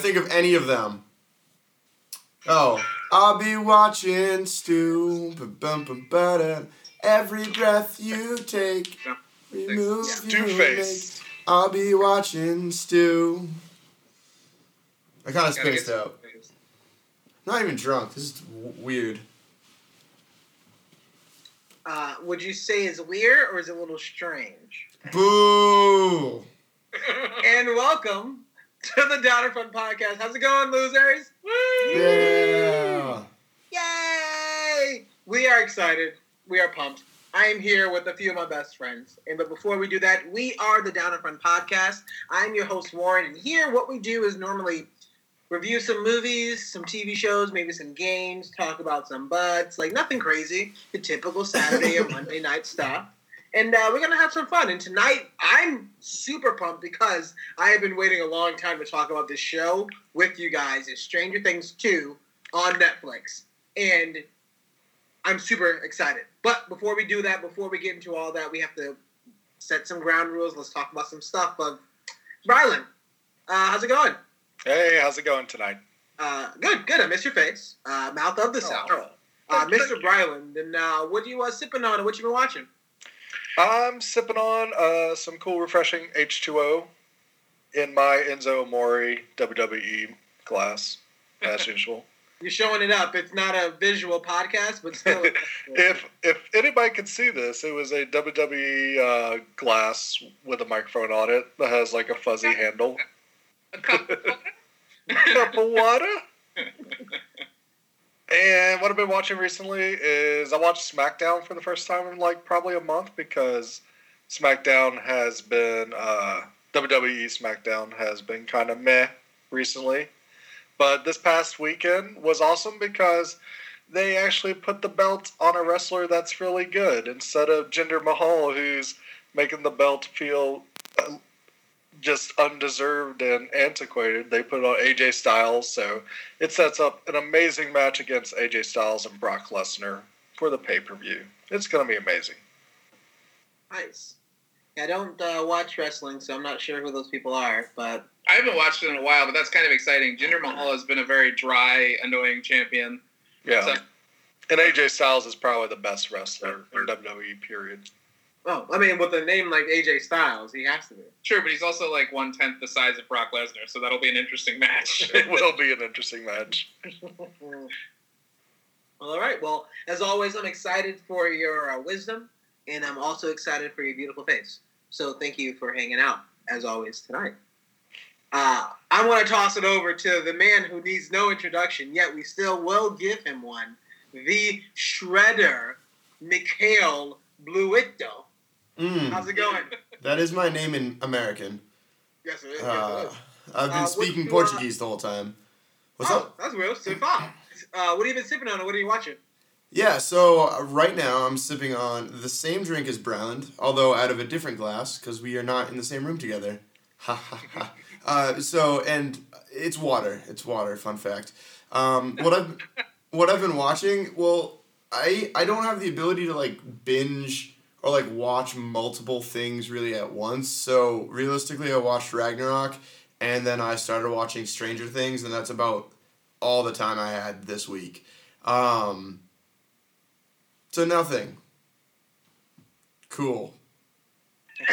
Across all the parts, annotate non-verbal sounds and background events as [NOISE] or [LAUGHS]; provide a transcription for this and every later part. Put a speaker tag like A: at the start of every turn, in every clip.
A: think of any of them. Oh, I'll be watching Stu. ba-bum-bum-ba-da. Every breath you take, remove you make. I'll be watching Stu. I kind of
B: Gotta get
A: spaced out. Not even drunk. This is w- weird.
C: Uh, would you say is weird or is it a little strange?
A: Boo! [LAUGHS]
C: And welcome [LAUGHS] to the Down in Front Podcast. How's it going, losers?
A: Yeah.
C: Yay! We are excited. We are pumped. I am here with a few of my best friends. And but before we do that, we are the Down in Front podcast. I'm your host Warren, and here what we do is normally review some movies, some TV shows, maybe some games, talk about some buds, like nothing crazy, the typical Saturday or [LAUGHS] Monday night stuff. And uh, we're gonna have some fun. And tonight, I'm super pumped because I have been waiting a long time to talk about this show with you guys. It's Stranger Things 2 on Netflix. And I'm super excited. But before we do that, before we get into all that, we have to set some ground rules. Let's talk about some stuff. But Rylan, uh, how's it going?
D: Hey, how's it going tonight?
C: Uh, good, good. I miss your face. Uh, mouth of the South.
D: Oh.
C: Uh, Mr. Bryland, and uh, what do you uh, sipping on and what you been watching?
D: I'm sipping on uh, some cool, refreshing H2O in my Enzo Amore WWE glass, [LAUGHS] as usual.
C: You're showing it up. It's not a visual podcast, but still. [LAUGHS]
D: if if anybody could see this, it was a WWE uh, glass with a microphone on it that has like a fuzzy handle.
B: A cup. [LAUGHS]
D: Cup of water. And what I've been watching recently is I watched SmackDown for the first time in like probably a month because SmackDown has been uh, WWE SmackDown has been kind of meh recently. But this past weekend was awesome because they actually put the belt on a wrestler that's really good instead of Jinder Mahal, who's making the belt feel uh, just undeserved and antiquated. They put on AJ Styles, so it sets up an amazing match against AJ Styles and Brock Lesnar for the pay per view. It's going to be amazing.
C: nice. I don't uh, watch wrestling, so I'm not sure who those people are, but
B: I haven't watched it in a while, but that's kind of exciting. Jinder Mahal has been a very dry, annoying champion.
D: Yeah.
B: So-
D: and AJ Styles is probably the best wrestler in WWE, period.
C: Oh, I mean, with a name like AJ Styles, he has to be.
B: True, but he's also like one tenth the size of Brock Lesnar, so that'll be an interesting match. [LAUGHS]
D: It will be an interesting match. [LAUGHS]
C: well, all right. Well, as always, I'm excited for your uh, wisdom, and I'm also excited for your beautiful face. So thank you for hanging out, as always, tonight. Uh, I want to toss it over to the man who needs no introduction, yet we still will give him one. The Shredder, Mikhail Bluito.
A: Mm,
C: How's it going?
A: that is my name in American.
C: yes, it is. Yes, it
A: Uh. I've been
C: Uh,
A: speaking
C: uh,
A: Portuguese the whole time. What's
C: oh,
A: up?
C: That's real. So far. Uh, what have you been sipping on, and what are you watching?
A: Yeah, so uh, right now I'm sipping on the same drink as Browland, although out of a different glass because we are not in the same room together. [LAUGHS] Ha ha ha. Uh, so and it's water. It's water. Fun fact. Um, what I've what I've been watching. Well, I I don't have the ability to like binge or like watch multiple things really at once. So realistically, I watched Ragnarok, and then I started watching Stranger Things, and that's about all the time I had this week. Um, so nothing. Cool. [LAUGHS]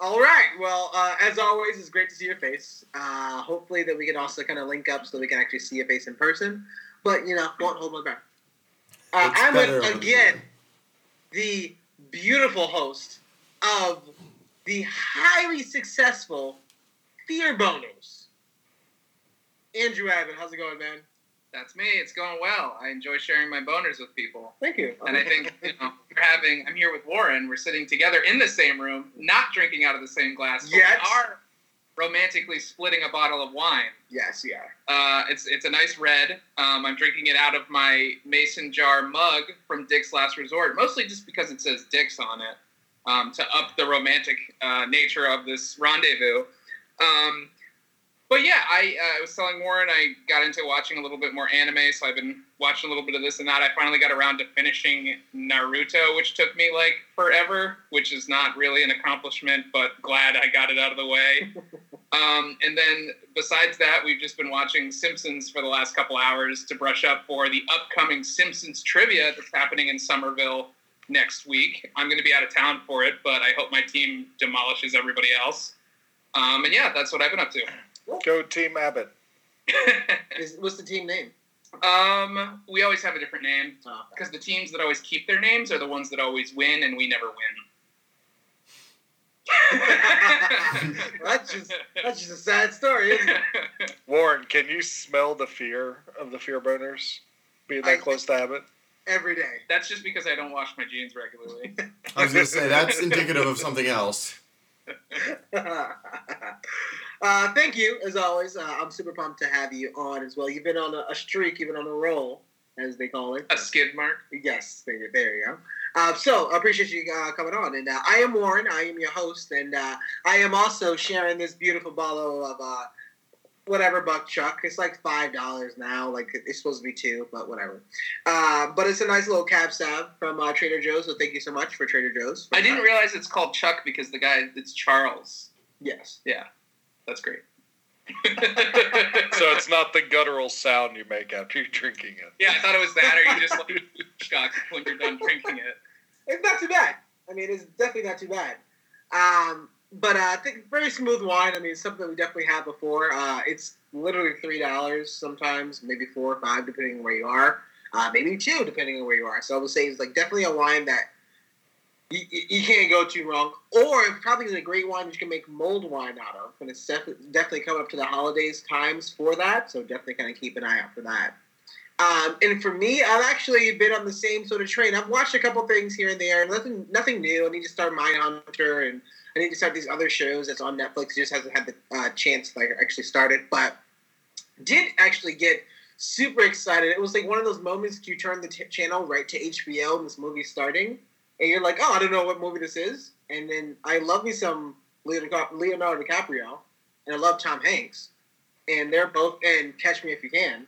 C: All right. Well, uh, as always, it's great to see your face. Uh, hopefully, that we can also kind of link up so we can actually see your face in person. But you know, won't hold my breath. Uh, I'm with again the beautiful host of the highly successful Fear Boners, Andrew Abbott. How's it going, man?
B: That's me. It's going well. I enjoy sharing my boners with people.
C: Thank you.
B: And I think you know, we're having. I'm here with Warren. We're sitting together in the same room, not drinking out of the same glass. But
C: Yes.
B: we are romantically splitting a bottle of wine.
C: yes, yeah.
B: Uh, it's it's a nice red. Um, I'm drinking it out of my mason jar mug from Dick's Last Resort, mostly just because it says Dick's on it, um, to up the romantic uh, nature of this rendezvous. Um, but yeah, I, uh, I was telling Warren I got into watching a little bit more anime, so I've been watching a little bit of this and that. I finally got around to finishing Naruto, which took me like forever, which is not really an accomplishment, but glad I got it out of the way. [LAUGHS] um, and then besides that, we've just been watching Simpsons for the last couple hours to brush up for the upcoming Simpsons trivia that's happening in Somerville next week. I'm going to be out of town for it, but I hope my team demolishes everybody else. Um, and yeah, that's what I've been up to.
D: Go Team Abbott. [LAUGHS]
C: Is, what's the team name?
B: Um, we always have a different name
C: Oh, okay.
B: because the teams that always keep their names are the ones that always win, and we never win. [LAUGHS]
C: that's just that's just a sad story, isn't it? [LAUGHS]
D: Warren, can you smell the fear of the fear boners being that
C: I-
D: close to Abbott?
C: Every day.
B: That's just because I don't wash my jeans regularly.
A: I was gonna say that's indicative of something else. [LAUGHS]
C: uh, thank you, as always. Uh, I'm super pumped to have you on as well. You've been on a, a streak, you've been on a roll, as they call it.
B: A skid mark.
C: Yes, there, there you go. Uh, so, I appreciate you uh, coming on. And uh, I am Warren. I am your host. And uh, I am also sharing this beautiful bottle of uh, whatever buck chuck. It's like $5 now. Like, it's supposed to be two, but whatever. Uh, but it's a nice little cab sav from uh, Trader Joe's. So, thank you so much for Trader Joe's.
B: I didn't realize it's called Chuck because the guy it's Charles.
C: Yes.
B: Yeah, that's great. [LAUGHS]
D: So it's not the guttural sound you make after you're drinking it.
B: yeah, I thought it was that, or you just like [LAUGHS] Chuck when you're done drinking it.
C: It's not too bad. I mean, it's definitely not too bad. Um, but uh, I think very smooth wine. I mean, it's something we definitely had before. Uh, it's literally three dollars sometimes, maybe four or five, depending on where you are. Uh, maybe two, depending on where you are. So I would say it's like definitely a wine that you, you can't go too wrong. Or it probably a great wine you can make mulled wine out of. And it's definitely definitely coming up to the holidays times for that. So definitely kind of keep an eye out for that. Um, and for me, I've actually been on the same sort of train. I've watched a couple things here and there, nothing nothing new. I need to start Mindhunter, and I need to start these other shows that's on Netflix. Just hasn't had the uh, chance to like actually start it, but did actually get super excited. It was like one of those moments you turn the t- channel right to HBO and this movie's starting, and you're like, oh, I don't know what movie this is. And then I love me some Leonardo DiCaprio, and I love Tom Hanks, and they're both in Catch Me If You Can.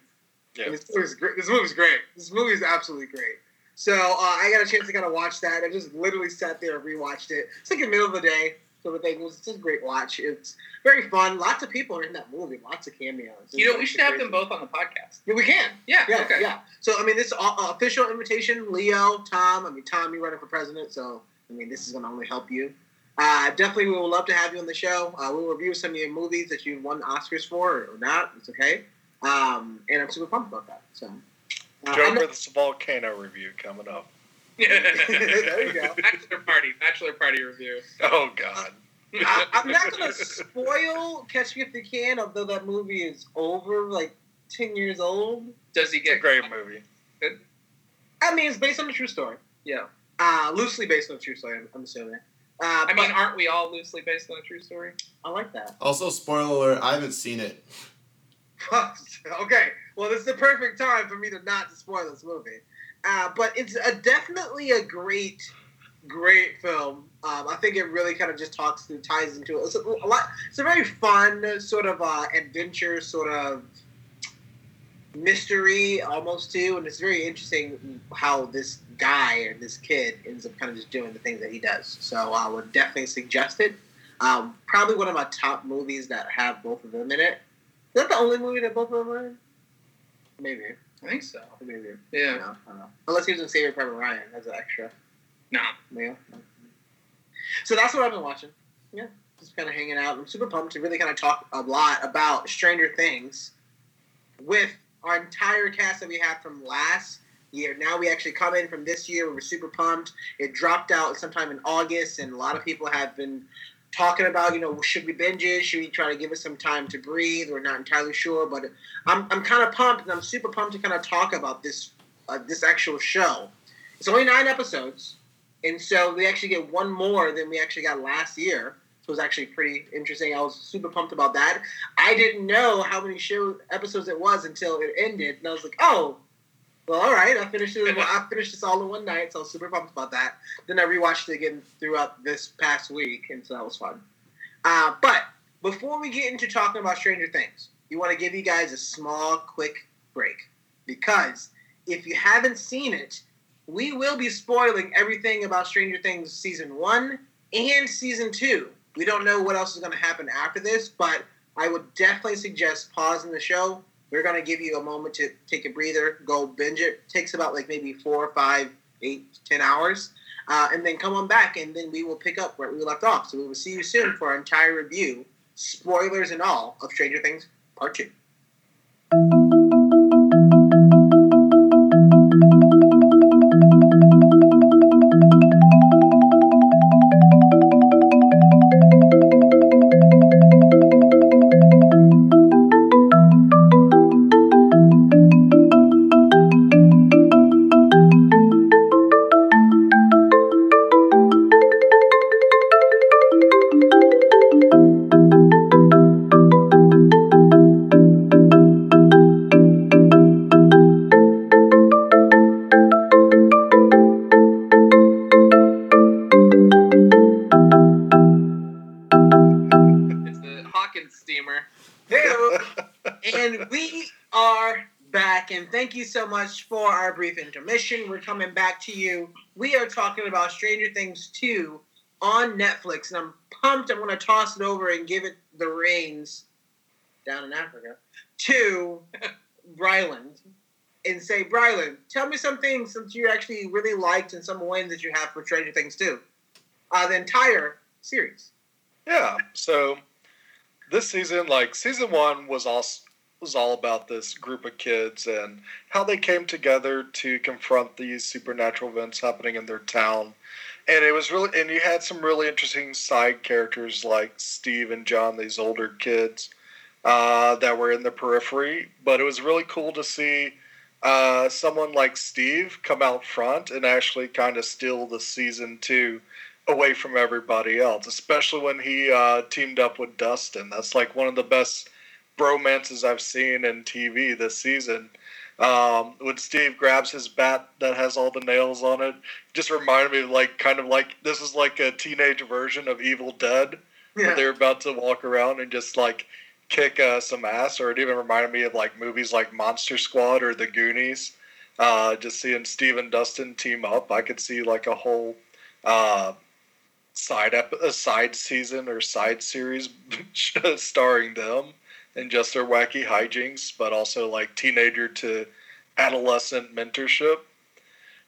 D: Yeah.
C: And this movie's great. This movie's great. This movie is absolutely great. So uh, I got a chance to kind of watch that. I just literally sat there and rewatched it. It's like in the middle of the day. So the thing was, it's just a great watch. It's very fun. Lots of people are in that movie. Lots of cameos.
B: You know, we
C: It's
B: should have them both on the podcast.
C: Yeah, we can.
B: Yeah.
C: Yeah,
B: okay.
C: yeah. So I mean, this uh, uh, official invitation, Leo, Tom. I mean, Tom, you're running for president, so I mean, this is going to only help you. Uh, definitely, we would love to have you on the show. Uh, we'll review some of your movies that you won Oscars for or not. It's okay. Um, and I'm super pumped about that. So, uh, I
D: Joe
C: know-
D: versus Volcano review coming up.
C: There you go.
B: Bachelor party, bachelor party review.
D: Oh God.
C: I, I'm not going to spoil Catch Me If You Can, although that movie is over like ten years old.
B: Does he
D: It's a
B: get
D: great movie.
C: I mean, it's based on a true story.
B: Yeah.
C: Uh, loosely based on a true story. I'm, I'm assuming. Uh,
B: I mean, aren't we all loosely based on a true story?
C: I like that.
A: Also, spoiler alert: I haven't seen it. [LAUGHS]
C: okay, well, this is the perfect time for me to not to spoil this movie. Uh, but it's a, definitely a great, great film. Um, I think it really kind of just talks through, ties into it. It's a, a lot. It's a very fun sort of uh, adventure, sort of mystery almost too, and it's very interesting how this guy or this kid ends up kind of just doing the things that he does. So I would definitely suggest it. Um, probably one of my top movies that have both of them in it. Is that the only movie that both of them are in? Maybe.
B: I think so.
C: Maybe.
B: Yeah.
C: No, I don't know. Unless he was in Saving Private Ryan as an extra.
B: No.
C: Yeah. So that's what I've been watching. Yeah. Just kind of hanging out. I'm super pumped to really kind of talk a lot about Stranger Things with our entire cast that we had from last year. Now we actually come in from this year. We were super pumped. It dropped out sometime in August, and a lot of people have been talking about, you know, should we binge it? Should we try to give it some time to breathe? We're not entirely sure, but I'm, I'm kind of pumped, and I'm super pumped to kind of talk about this uh, this actual show. It's only nine episodes, and so we actually get one more than we actually got last year. So it was actually pretty interesting. I was super pumped about that. I didn't know how many show episodes it was until it ended, and I was like, oh. Well, all right. I finished it. [LAUGHS] I finished this all in one night, so I was super pumped about that. Then I rewatched it again throughout this past week, and so that was fun. Uh, but before we get into talking about Stranger Things, we want to give you guys a small, quick break because if you haven't seen it, we will be spoiling everything about Stranger Things season one and season two. We don't know what else is going to happen after this, but I would definitely suggest pausing the show. We're going to give you a moment to take a breather, go binge it. it takes about like maybe four, five, eight, ten hours. Uh, and then come on back, and then we will pick up where we left off. So we will see you soon for our entire review, spoilers and all, of Stranger Things Part 2. We're coming back to you. We are talking about Stranger Things 2 on Netflix, and I'm pumped. I'm going to toss it over and give it the reins down in Africa to [LAUGHS] Bryland and say, Bryland, tell me some things that you actually really liked and some wins that you have for Stranger Things 2. Uh, the entire series.
D: Yeah. So this season, like season one was also was all about this group of kids and how they came together to confront these supernatural events happening in their town. And it was really, and you had some really interesting side characters like Steve and John, these older kids uh, that were in the periphery. But it was really cool to see uh, someone like Steve come out front and actually kind of steal the season two away from everybody else, especially when he uh, teamed up with Dustin. That's like one of the best bromances I've seen in TV this season. Um, when Steve grabs his bat that has all the nails on it, just reminded me of like kind of like this is like a teenage version of Evil Dead. Yeah. They're about to walk around and just like kick uh, some ass, or it even reminded me of like movies like Monster Squad or The Goonies. Uh, just seeing Steve and Dustin team up, I could see like a whole uh, side ep- a side season or side series [LAUGHS] starring them and just their wacky hijinks, but also like teenager to adolescent mentorship.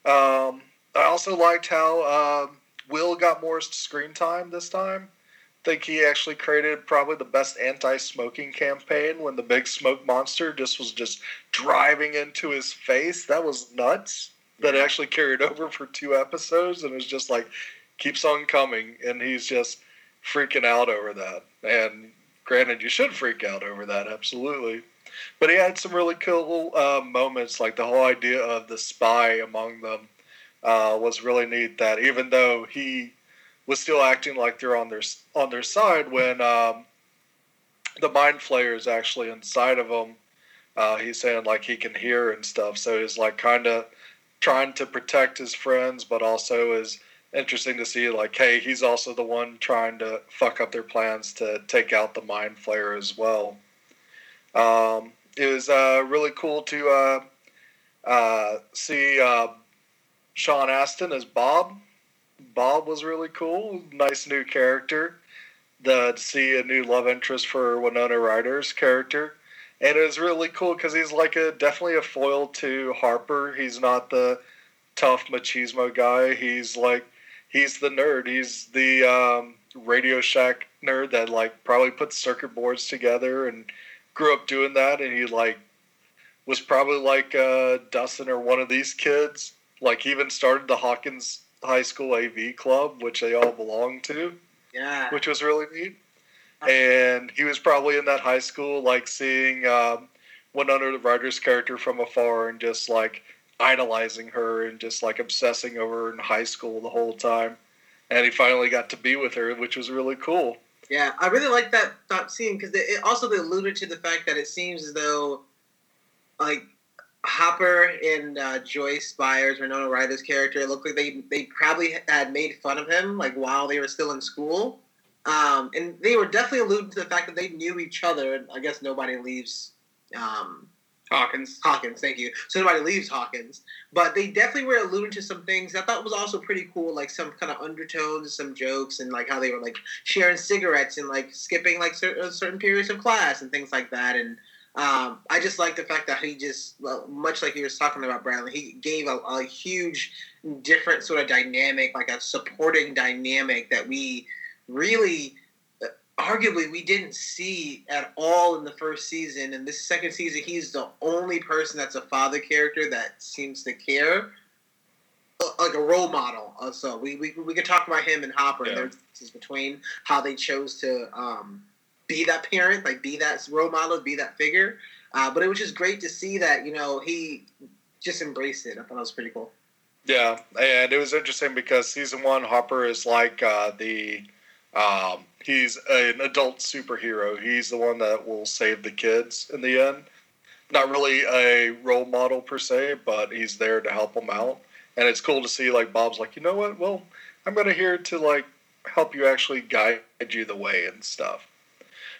D: Um, I also liked how uh, Will got more screen time this time. I think he actually created probably the best anti-smoking campaign when the big smoke monster just was just driving into his face. That was nuts. That actually carried [LAUGHS] over for two episodes and was just like keeps on coming, and he's just freaking out over that. And Granted, you should freak out over that, absolutely. But he had some really cool uh, moments, like the whole idea of the spy among them uh, was really neat. That even though he was still acting like they're on their on their side, when um, the mind flayer is actually inside of him, uh, he's saying like he can hear and stuff. So he's like kind of trying to protect his friends, but also is interesting to see like hey he's also the one trying to fuck up their plans to take out the mind flayer as well. Um, it was uh, really cool to uh, uh, see uh, sean astin as bob. Bob was really cool. Nice new character. To see a new love interest for winona ryder's character. And it was really cool because he's like a definitely a foil to hopper. He's not the tough machismo guy. He's like he's the nerd. He's the um, Radio Shack nerd that like probably put circuit boards together and grew up doing that. And he like was probably like uh, Dustin or one of these kids. Like even started the Hawkins High School AV club, which they all belong to.
C: Yeah,
D: which was really neat. And he was probably in that high school, like seeing um, the Ryder's character from afar, and just like idolizing her and just like obsessing over her in high school the whole time. And he finally got to be with her, which was really cool.
C: Yeah, I really like that that scene because it also alluded to the fact that it seems as though, like, Hopper and uh, Joyce Byers, Winona Ryder's character, it looked like they they probably had made fun of him like while they were still in school, um, and they were definitely alluding to the fact that they knew each other. And I guess nobody leaves um,
B: Hawkins.
C: Hawkins, thank you. So nobody leaves Hawkins, but they definitely were alluding to some things I thought was also pretty cool, like some kind of undertones, some jokes, and like how they were like sharing cigarettes and like skipping like certain, certain periods of class and things like that. And um, I just like the fact that he just, well, much like you were talking about Bradley, he gave a, a huge, different sort of dynamic, like a supporting dynamic that we really arguably we didn't see at all in the first season. And this second season, he's the only person that's a father character that seems to care, uh, like a role model. Uh, so we we, we could talk about him and Hopper.
D: Yeah.
C: There's between how they chose to um, be that parent, like be that role model, be that figure. Uh, but it was just great to see that you know he just embraced it. I thought that was pretty cool.
D: Yeah, and it was interesting because season one, Hopper is like uh, the um, he's an adult superhero. He's the one that will save the kids in the end. Not really a role model per se, but he's there to help them out. And it's cool to see like Bob's like, you know what? Well, I'm gonna here to like help you actually guide you the way and stuff.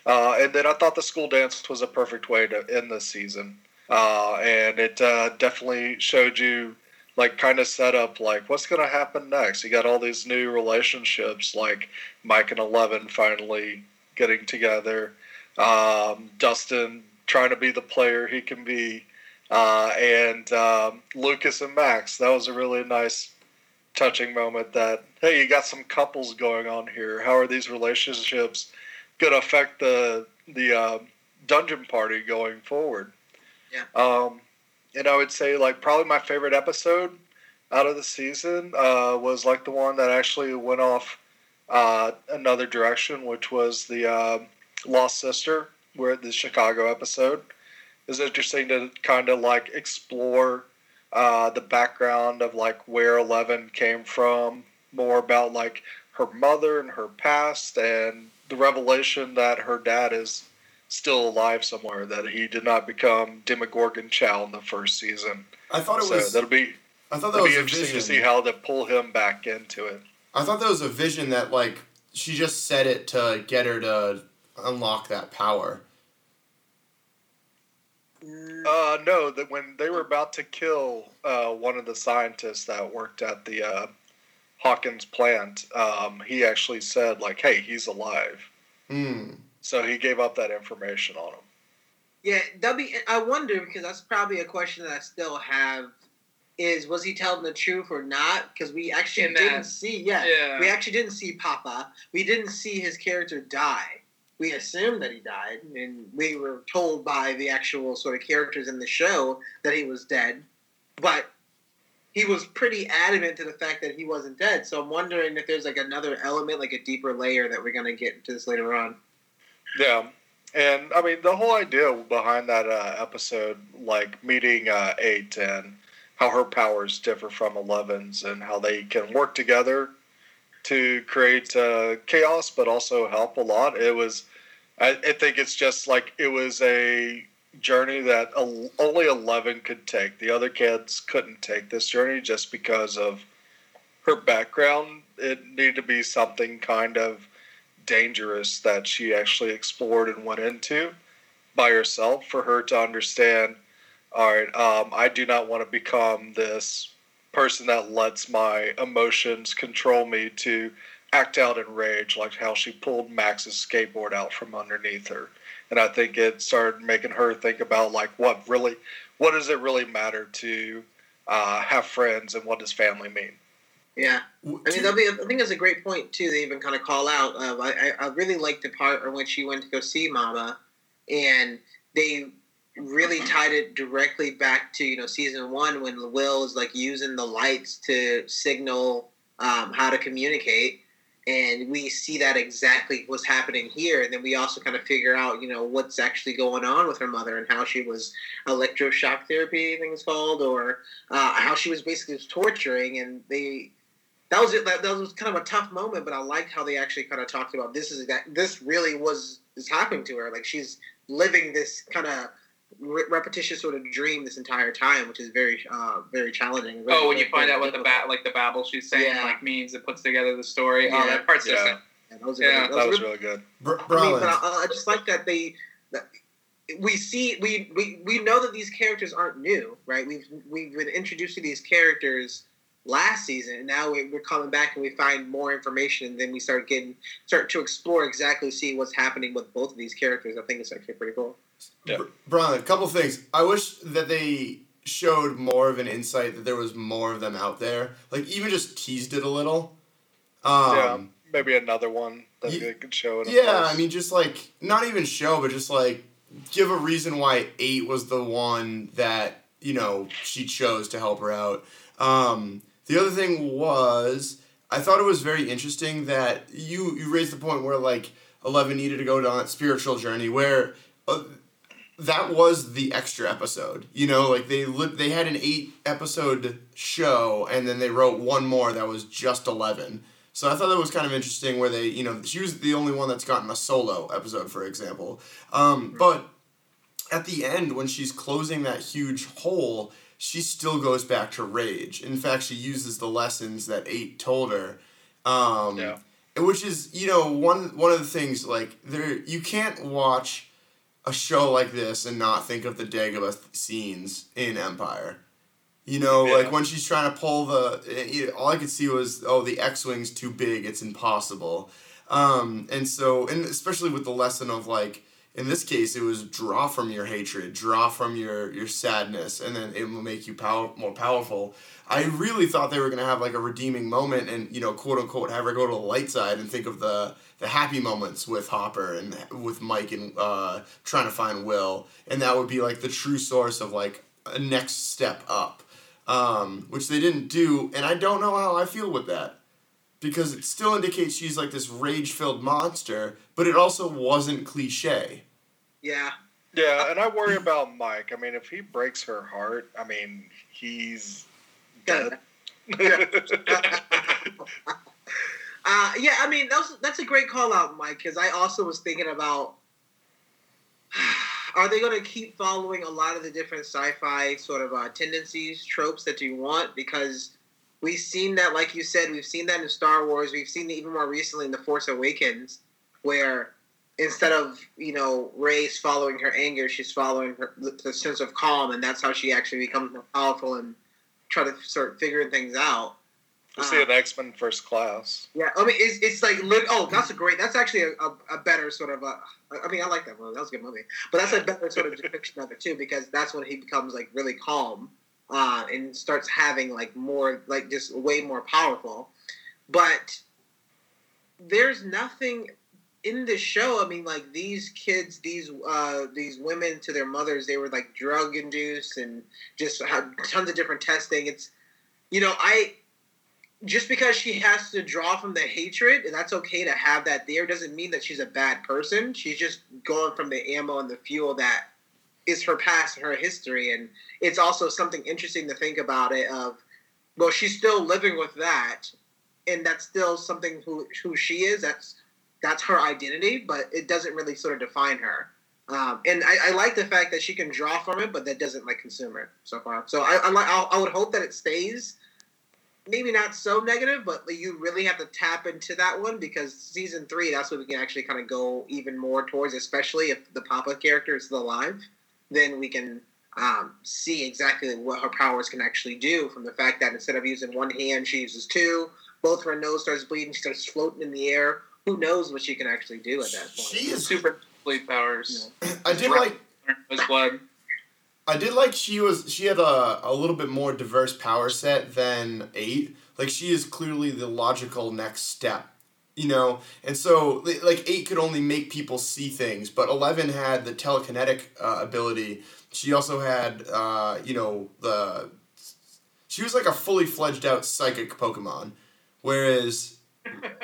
D: Uh, and then I thought the school dance was a perfect way to end the season. Uh, and it uh, definitely showed you like kind of set up like what's going to happen next. You got all these new relationships like Mike and Eleven finally getting together, um, Dustin trying to be the player he can be, uh, and um, Lucas and Max. That was a really nice, touching moment. That hey, you got some couples going on here. How are these relationships going to affect the the uh, dungeon party going forward?
C: Yeah.
D: Um, and I would say like probably my favorite episode out of the season uh, was like the one that actually went off uh, another direction, which was the uh, Lost Sister, where the Chicago episode. Is interesting to kind of like explore uh, the background of like where Eleven came from, more about like her mother and her past, and the revelation that her dad is still alive somewhere, that he did not become Demogorgon Chow in the first season.
A: I thought it
D: so
A: was.
D: that'll be
A: I thought that was
D: be
A: a
D: interesting
A: vision.
D: to see how to pull him back into it.
A: I thought that was a vision that like she just said it to get her to unlock that power.
C: Mm,
D: Uh, no, that when they were about to kill uh, one of the scientists that worked at the uh, Hawkins plant, um, he actually said like, "Hey, he's alive."
A: Hmm.
D: So he gave up that information on him.
C: Yeah, that'd be. I wonder because that's probably a question that I still have. Is was he telling the truth or not? Because we actually
B: In
C: didn't
B: that-
C: see. Yeah,
B: Yeah.
C: we actually didn't see Papa. We didn't see his character die. We assumed that he died, and we were told by the actual sort of characters in the show that he was dead. But he was pretty adamant to the fact that he wasn't dead. So I'm wondering if there's like another element, like a deeper layer that we're gonna get into this later on.
D: Yeah, and I mean the whole idea behind that uh, episode, like meeting uh, eight and how her powers differ from Eleven's, and how they can work together to create uh, chaos, but also help a lot. It was, I, I think it's just like it was a journey that only Eleven could take. The other kids couldn't take this journey just because of her background. It needed to be something kind of dangerous that she actually explored and went into by herself for her to understand all right um, i do not want to become this person that lets my emotions control me to act out in rage like how she pulled max's skateboard out from underneath her. And i think it started making her think about like what really what does it really matter to uh, have friends and what does family mean
C: Yeah. I mean, that'd be, I think that's a great point too. They even kind of call out. Uh, I, I I really liked the part when she went to go see Mama, and they really tied it directly back to you know season one when Will is like using the lights to signal um, how to communicate, and we see that exactly what's happening here. And then we also kind of figure out you know what's actually going on with her mother and how she was electroshock therapy, I think it's called, or uh, how she was basically torturing, and they that was it. That, that was kind of a tough moment, but I liked how they actually kind of talked about this is that this really was is happening to her. Like she's living this kind of re- repetitious sort of dream this entire time, which is very uh, very challenging. very-
B: Oh, when you
C: very-
B: find out what the
C: difficult.
B: ba- like the babble she's saying
C: Yeah.
B: like means, it puts together the story. Oh,
C: Yeah.
B: that part's just
D: Yeah.
C: Yeah, that was,
B: Yeah,
C: that
D: that was
C: really-
D: really good
A: Br-
C: I mean, but I, I just like that they. That, we see we, we we know that these characters aren't new, right? We've we've been introduced to these characters last season, and now we're coming back and we find more information, and then we start getting start to explore exactly see what's happening with both of these characters. I think it's actually pretty cool.
D: Yeah.
A: Brian, a couple things. I wish that they showed more of an insight that there was more of them out there. Like even just teased it a little. Um,
D: yeah, maybe another one that
A: Ye-
D: they could show. In
A: Yeah,
D: place.
A: I mean, just like not even show, but just like give a reason why eight was the one that you know she chose to help her out. Um, the other thing was, I thought it was very interesting that you you raised the point where like Eleven needed to go down that spiritual journey where. Uh, that was the extra episode. You know, like they li- they had an eight episode show, and then they wrote one more that was just eleven. So I thought that was kind of interesting, where they, you know, she was the only one that's gotten a solo episode, for example. Um, but at the end, when she's closing that huge hole, she still goes back to rage. In fact, she uses the lessons that eight told her. Um,
D: Yeah.
A: Which is, you know, one one of the things like there you can't watch a show like this and not think of the Dagobah scenes in Empire. You know,
D: Yeah.
A: like when she's trying to pull the, it, all I could see was, oh, the X-wing's too big, it's impossible. Um, and so, and especially with the lesson of like, in this case, it was draw from your hatred, draw from your your sadness, and then it will make you power more powerful. I really thought they were gonna have like a redeeming moment, and you know, quote unquote, have her go to the light side and think of the the happy moments with Hopper and with Mike and uh, trying to find Will, and that would be like the true source of like a next step up, um, which they didn't do, and I don't know how I feel with that because it still indicates she's like this rage filled monster, but it also wasn't cliche.
C: Yeah,
D: Yeah, and I worry about Mike. I mean, if he breaks her heart, I mean, he's dead. [LAUGHS]
C: Uh, yeah, I mean that's that's a great call out, Mike. Because I also was thinking about [SIGHS] are they going to keep following a lot of the different sci-fi sort of uh, tendencies, tropes that you want? Because we've seen that, like you said, we've seen that in Star Wars. We've seen it even more recently in the Force Awakens, where instead of you know Rey's following her anger, she's following her the sense of calm, and that's how she actually becomes more powerful and try to start figuring things out.
D: We'll see uh, an X Men First Class.
C: Yeah, I mean, it's, it's like oh, that's a great. That's actually a, a, a better sort of. A, I mean, I like that movie. That was a good movie, but that's a better sort of depiction of it too, because that's when he becomes like really calm, uh, and starts having like more, like just way more powerful. But there's nothing in the show. I mean, like these kids, these uh, these women to their mothers, they were like drug induced and just had tons of different testing. It's you know, I just because she has to draw from the hatred, and that's okay to have that there, doesn't mean that she's a bad person. She's just going from the ammo and the fuel that is her past her history, and it's also something interesting to think about. It of well, she's still living with that, and that's still something who who she is. That's that's her identity, but it doesn't really sort of define her. Um, and I, I like the fact that she can draw from it, but that doesn't like consume her so far. So I I, li- I'll- I would hope that it stays maybe not so negative, but you really have to tap into that one because season three, that's what we can actually kind of go even more towards, especially if the Papa character is still alive. Then we can um, see exactly what her powers can actually do from the fact that instead of using one hand, she uses two. Both her nose starts bleeding, she starts floating in the air. Who knows what she can actually do at that point?
A: She is.
B: Super bleed powers.
A: I did like.
B: Nose blood.
A: I did like she was she had a, a little bit more diverse power set than eight. Like she is clearly the logical next step, you know. And so like eight could only make people see things, but eleven had the telekinetic uh, ability. She also had uh, you know the she was like a fully fledged out psychic Pokemon, whereas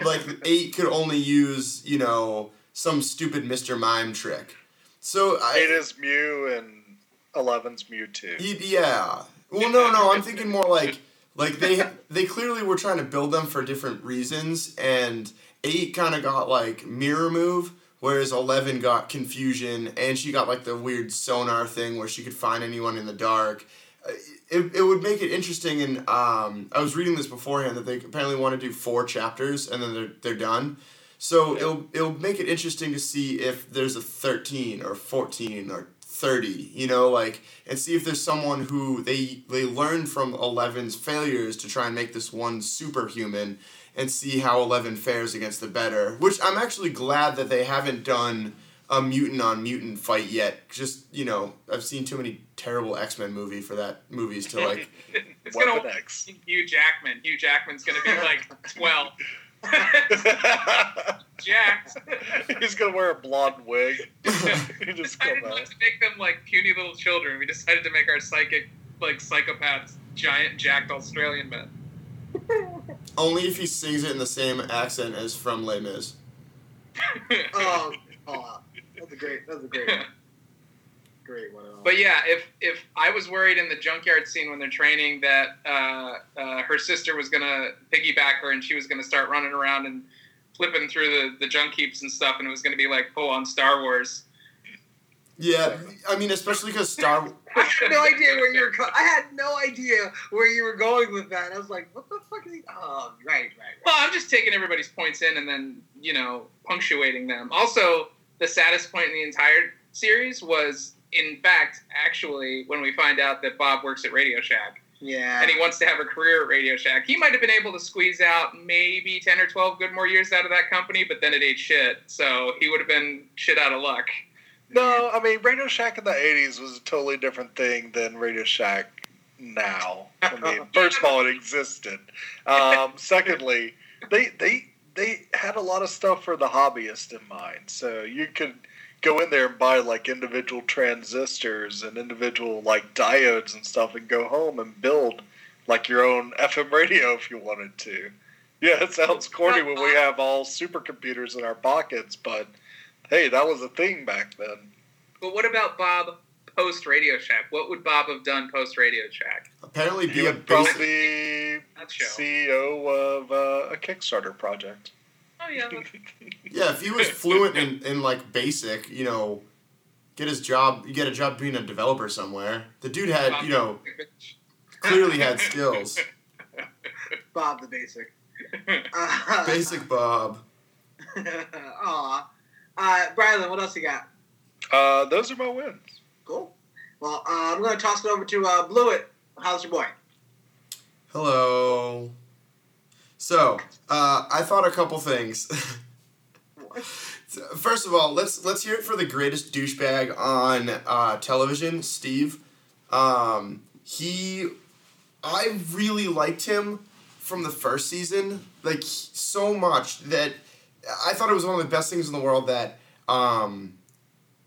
A: like [LAUGHS] eight could only use you know some stupid Mister Mime trick. So I,
D: Eight is Mew and Eleven's Mewtwo.
A: Y- Yeah. Well, no, no. I'm thinking more like like they they clearly were trying to build them for different reasons, and eight kind of got like mirror move, whereas eleven got confusion, and she got like the weird sonar thing where she could find anyone in the dark. Uh, It, it would make it interesting, and um, I was reading this beforehand that they apparently want to do four chapters and then they're they're done. So it'll it'll make it interesting to see if there's a thirteen or fourteen or thirty, you know, like and see if there's someone who they they learned from 11's failures to try and make this one superhuman and see how 11 fares against the better. Which I'm actually glad that they haven't done a mutant on mutant fight yet. Just you know, I've seen too many terrible X Men movie for that movies to like. [LAUGHS]
B: it's gonna
D: Weapon X.
B: Hugh Jackman. Hugh Jackman's gonna be like twelve. [LAUGHS] Jacked.
D: He's gonna wear a blonde wig. [LAUGHS] [LAUGHS] he
B: We
D: just
B: decided
D: come
B: not
D: out.
B: to make them like puny little children. We decided to make our psychic, like psychopaths, giant jacked Australian men.
A: Only if he sings it in the same accent as from Les Mis.
C: Oh, oh, that's a great. That's a great. One. Great one.
B: But yeah, if if I was worried in the junkyard scene when they're training that uh, uh, her sister was gonna piggyback her and she was gonna start running around and flipping through the, the junk heaps and stuff, and it was gonna be like full on Star Wars.
A: Yeah, I mean, especially because Star. [LAUGHS]
C: I had no idea where you were. Co- I had no idea where you were going with that. I was like, "What the fuck is he?" Oh, right, right,
B: Well. I'm just taking everybody's points in and then you know punctuating them. Also, the saddest point in the entire series was, in fact, actually when we find out that Bob works at Radio Shack.
C: Yeah.
B: and he wants to have a career at Radio Shack. He might have been able to squeeze out maybe 10 or 12 good more years out of that company, but then it ate shit. So he would have been shit out of luck.
D: No, I mean Radio Shack in the '80s was a totally different thing than Radio Shack now. I [LAUGHS] mean, first of all, it existed. Um, secondly, they they they had a lot of stuff for the hobbyist in mind, so you could go in there and buy like individual transistors and individual like diodes and stuff, and go home and build like your own FM radio if you wanted to. Yeah, it sounds corny when we have all supercomputers in our pockets, but hey, that was a thing back then.
B: But what about Bob post Radio Shack? What would Bob have done post Radio Shack?
A: Apparently,
D: He
A: be a
D: would probably
A: basic.
D: be
B: That.
D: CEO of uh, a Kickstarter project.
B: Yeah. [LAUGHS]
A: Yeah, if he was fluent in, in like basic, you know, get his job, you get a job being a developer somewhere. The dude had, you know, clearly had skills. [LAUGHS]
C: Bob the basic. Uh, [LAUGHS]
A: Basic Bob.
C: Aw. Uh, Brylan, what else you got?
D: Uh, those are my wins.
C: Cool. Well, uh, I'm going to toss it over to uh, Blewett. How's your boy?
A: Hello. So, uh, I thought a couple things. [LAUGHS] First of all, let's let's hear it for the greatest douchebag on uh, television, Steve. Um, he, I really liked him from the first season, like so much that I thought it was one of the best things in the world that um,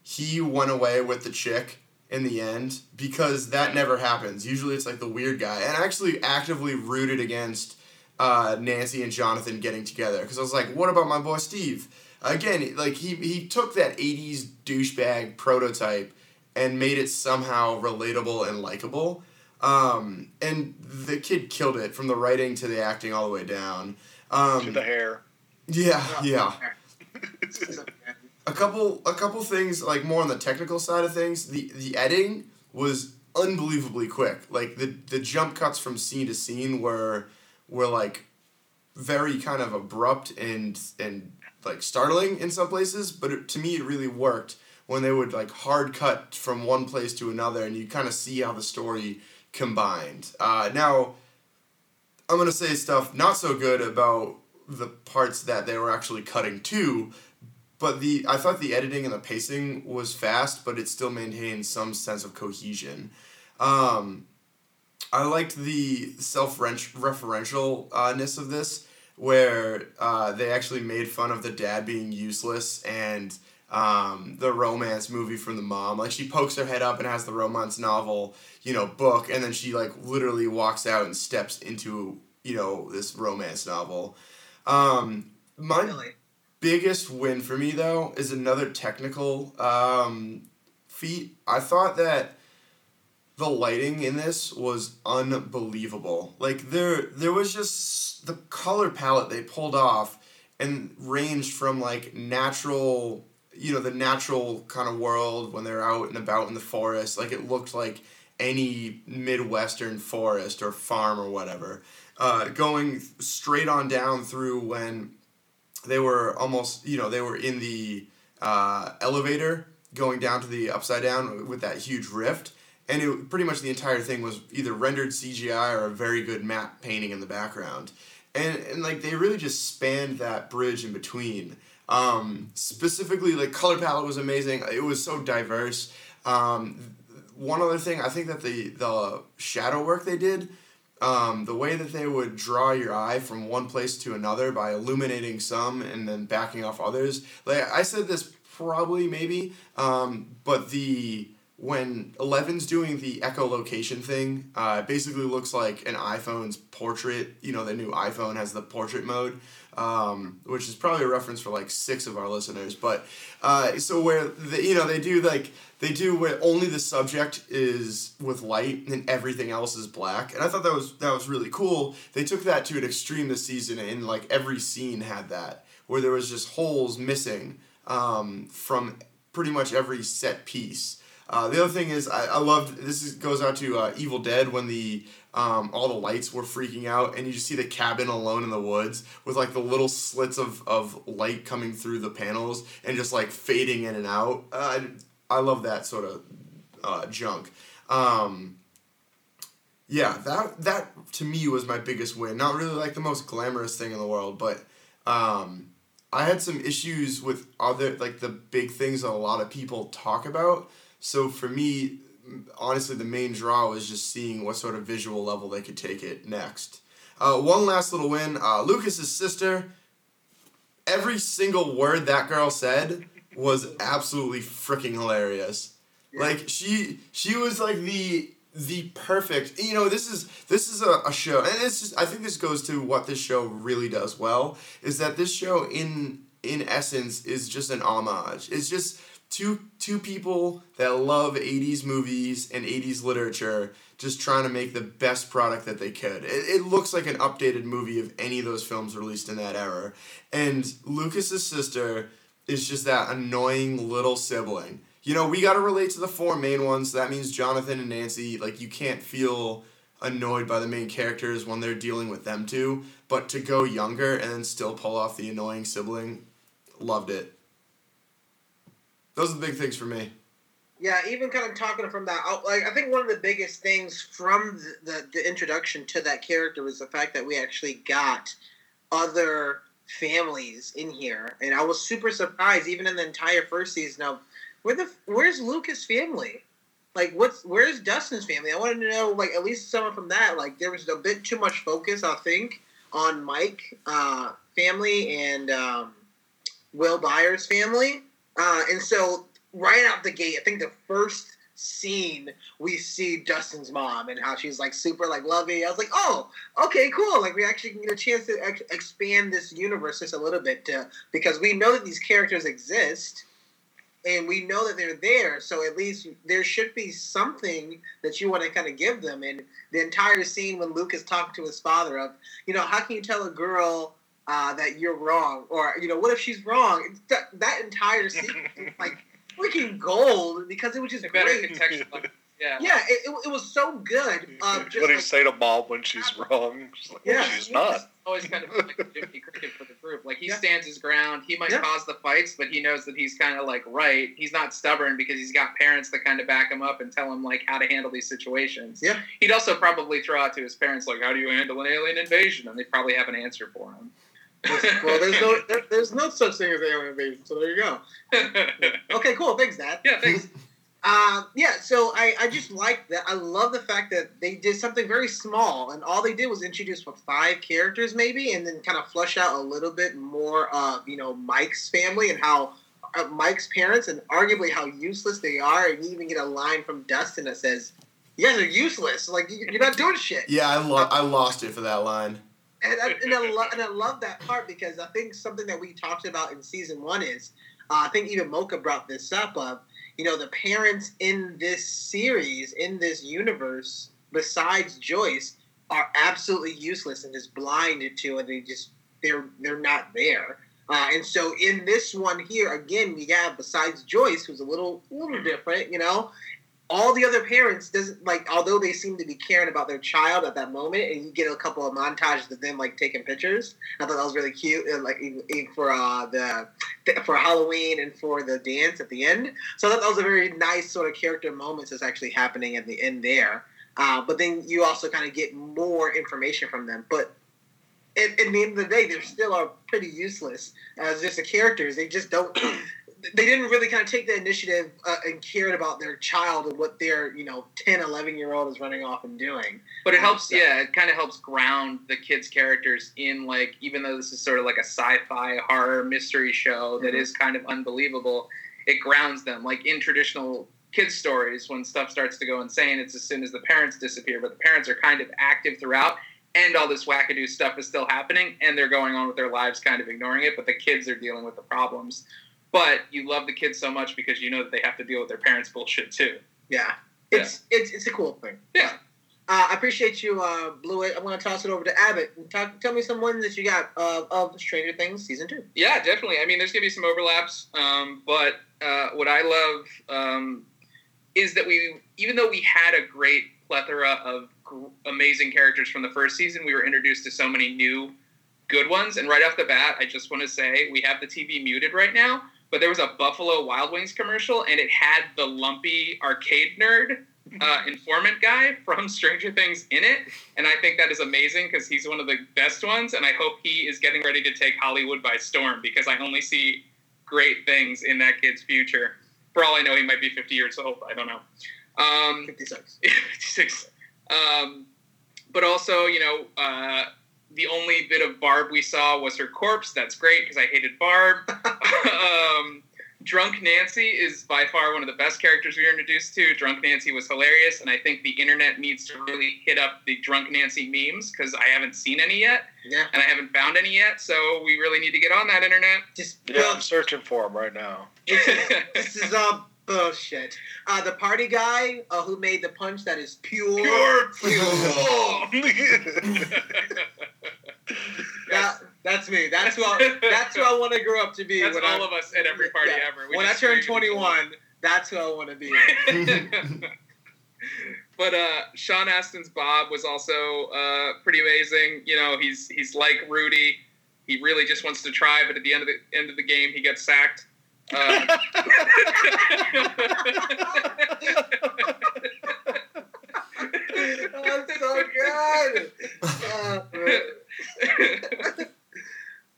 A: he went away with the chick in the end because that never happens. Usually, it's like the weird guy, and I actually actively rooted against uh, Nancy and Jonathan getting together because I was like, what about my boy Steve? Again, like he he took that '80s douchebag prototype and made it somehow relatable and likable. Um, and the kid killed it from the writing to the acting all the way down.
D: to
A: Um,
D: the hair.
A: yeah, yeah. [LAUGHS] A couple, a couple things like more on the technical side of things. The the editing was unbelievably quick. Like the the jump cuts from scene to scene were were like very kind of abrupt and and like startling in some places. But it, to me, it really worked when they would like hard cut from one place to another, and you kind of see how the story combined. Uh, now, I'm gonna say stuff not so good about the parts that they were actually cutting to, but the I thought the editing and the pacing was fast, but it still maintained some sense of cohesion. Um, I liked the self referentialness of this, where uh, they actually made fun of the dad being useless and um, the romance movie from the mom. Like she pokes her head up and has the romance novel, you know, book, and then she like literally walks out and steps into you know this romance novel. Um, my
C: Really?
A: biggest win for me though is another technical um, feat. I thought that the lighting in this was unbelievable. Like there there was just the color palette they pulled off and ranged from like natural you know the natural kind of world when they're out and about in the forest. Like it looked like any midwestern forest or farm or whatever. Uh, going straight on down through when they were almost you know they were in the uh, elevator going down to the upside down with that huge rift and it pretty much the entire thing was either rendered cgi or a very good matte painting in the background. And, and like they really just spanned that bridge in between. Um, specifically like color palette was amazing. It was so diverse. Um, one other thing i think that the the shadow work they did um, the way that they would draw your eye from one place to another by illuminating some and then backing off others. Like I said this probably maybe, um, but the when Eleven's doing the echolocation thing, uh, basically looks like an iPhone's portrait. You know, the new iPhone has the portrait mode, um, which is probably a reference for like six of our listeners. But uh, so where the, you know they do like they do where only the subject is with light and everything else is black, and I thought that was that was really cool. They took that to an extreme this season, and like every scene had that where there was just holes missing um, from pretty much every set piece. Uh, the other thing is I, I loved this is, goes out to uh, Evil Dead when the um, all the lights were freaking out and you just see the cabin alone in the woods with like the little slits of, of light coming through the panels and just like fading in and out. Uh, I, I love that sort of uh, junk. Um, yeah, that that to me was my biggest win. Not really like the most glamorous thing in the world, but um, I had some issues with other like the big things that a lot of people talk about. So for me, honestly, the main draw was just seeing what sort of visual level they could take it next. Uh, one last little win. Uh, Lucas's sister. Every single word that girl said was absolutely freaking hilarious. Yeah. Like she, she was like the the perfect. You know, this is this is a, a show, and it's just. I think this goes to what this show really does well. Is that this show in in essence is just an homage. It's just two two people that love 80s movies and 80s literature just trying to make the best product that they could. It, it looks like an updated movie of any of those films released in that era. And Lucas's sister is just that annoying little sibling. You know, we got to relate to the four main ones. So that means Jonathan and Nancy. Like, you can't feel annoyed by the main characters when they're dealing with them two. But to go younger and then still pull off the annoying sibling, loved it. Those are the big things for me.
C: Yeah, even kind of talking from that, like I think one of the biggest things from the, the, the introduction to that character was the fact that we actually got other families in here, and I was super surprised, even in the entire first season of where the where's Lucas' family, like what's where's Dustin's family? I wanted to know like at least someone from that. Like there was a bit too much focus, I think, on Mike uh, family and um, Will Byers' family uh, and so right out the gate, I think the first scene we see Dustin's mom and how she's like super like loving. I was like, oh, okay, cool. Like we actually get a chance to ex- expand this universe just a little bit to, because we know that these characters exist and we know that they're there. So at least there should be something that you want to kind of give them. And the entire scene when Luke is talking to his father of, you know, how can you tell a girl uh, that you're wrong, or you know, what if she's wrong? That, that entire scene, [LAUGHS] like freaking gold because it was just great. Yeah, yeah, it, it, it, was so good. [LAUGHS] Uh,
D: what do you like, say to mom when she's wrong? She's like, yeah, she's not.
B: Always kind of like Jimmy Cricket for the group. Like he yeah. stands his ground. He might yeah. cause the fights, but he knows that he's kind of like right. He's not stubborn because he's got parents that kind of back him up and tell him like how to handle these situations.
C: Yeah.
B: He'd also probably throw out to his parents like, "How do you handle an alien invasion?" And they probably have an answer for him
C: well, there's no there, there's no such thing as alien invasion. So there you go. [LAUGHS] okay, cool. Thanks, Dad.
B: Yeah, thanks.
C: Uh, [LAUGHS] yeah, so I, I just like that. I love the fact that they did something very small, and all they did was introduce what, five characters, maybe, and then kind of flush out a little bit more of you know Mike's family and how uh, Mike's parents, and arguably how useless they are. And you even get a line from Dustin that says, "You guys are useless. Like you're not doing shit."
A: Yeah, I lo- I lost it for that line
C: and I, and, I [LAUGHS] lo- and I love that part because I think something that we talked about in season one is uh, I think even Mocha brought this up of you know the parents in this series in this universe besides Joyce are absolutely useless and just blinded to and they just they're they're not there. Uh, and so in this one here again we have besides Joyce who's a little little different you know all the other parents doesn't like although they seem to be caring about their child at that moment and you get a couple of montages of them like taking pictures i thought that was really cute and like for uh the for halloween and for the dance at the end. So I thought that was a very nice sort of character moments that's actually happening at the end there. Uh, but then you also kind of get more information from them. But at, at the end of the day, they still are pretty useless as just the characters. They just don't [CLEARS THROAT] they didn't really kind of take the initiative uh, and cared about their child and what their you know 10 11 year old is running off and doing
B: but it helps so. yeah it kind of helps ground the kids characters in like even though this is sort of like a sci-fi horror mystery show that mm-hmm. is kind of unbelievable it grounds them like in traditional kids stories when stuff starts to go insane it's as soon as the parents disappear but the parents are kind of active throughout and all this wackadoo stuff is still happening and they're going on with their lives kind of ignoring it but the kids are dealing with the problems but you love the kids so much because you know that they have to deal with their parents' bullshit too.
C: Yeah, it's yeah. it's it's a cool thing.
B: Yeah.
C: Uh, I appreciate you, uh, Blue. I'm going to toss it over to Abbott. Talk, tell me some ones that you got uh, of Stranger Things season two.
B: Yeah, definitely. I mean, there's going to be some overlaps, um, but uh, what I love um, is that we, even though we had a great plethora of amazing characters from the first season, we were introduced to so many new good ones. And right off the bat, I just want to say we have the TV muted right now but there was a Buffalo Wild Wings commercial, and it had the lumpy arcade nerd uh, [LAUGHS] informant guy from Stranger Things in it, and I think that is amazing because he's one of the best ones, and I hope he is getting ready to take Hollywood by storm because I only see great things in that kid's future. For all I know, he might be 50 years old. I don't know.
C: Um, 56. [LAUGHS]
B: 56. Um, but also, you know, uh, the only bit of Barb we saw was her corpse. That's great because I hated Barb. [LAUGHS] um, Drunk Nancy is by far one of the best characters we were introduced to. Drunk Nancy was hilarious, and I think the internet needs to really hit up the Drunk Nancy memes because I haven't seen any yet,
C: yeah.
B: and I haven't found any yet. So we really need to get on that internet.
D: Just yeah, I'm searching for them right now.
C: This is, this is all bullshit. Uh, the party guy uh, who made the punch that is pure,
B: pure, pure. [LAUGHS]
C: that, that's me. That's who I, that's who I want to grow up to be.
B: That's all I, of us at every party yeah. ever.
C: We when I turn 21, that's who I want to be. [LAUGHS]
B: but uh, Sean Astin's Bob was also uh, pretty amazing. You know, he's he's like Rudy. He really just wants to try, but at the end of the end of the game, he gets sacked. Uh, [LAUGHS]
C: That's so good.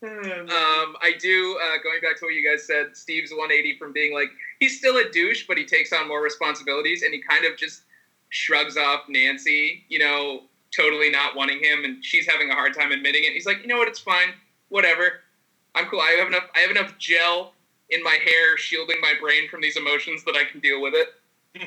B: Um, I do. Uh, going back to what you guys said, Steve's 180 from being like he's still a douche, but he takes on more responsibilities, and he kind of just shrugs off Nancy. You know, totally not wanting him, and she's having a hard time admitting it. He's like, you know what? It's fine. Whatever. I'm cool. I have enough. I have enough gel in my hair, shielding my brain from these emotions that I can deal with it.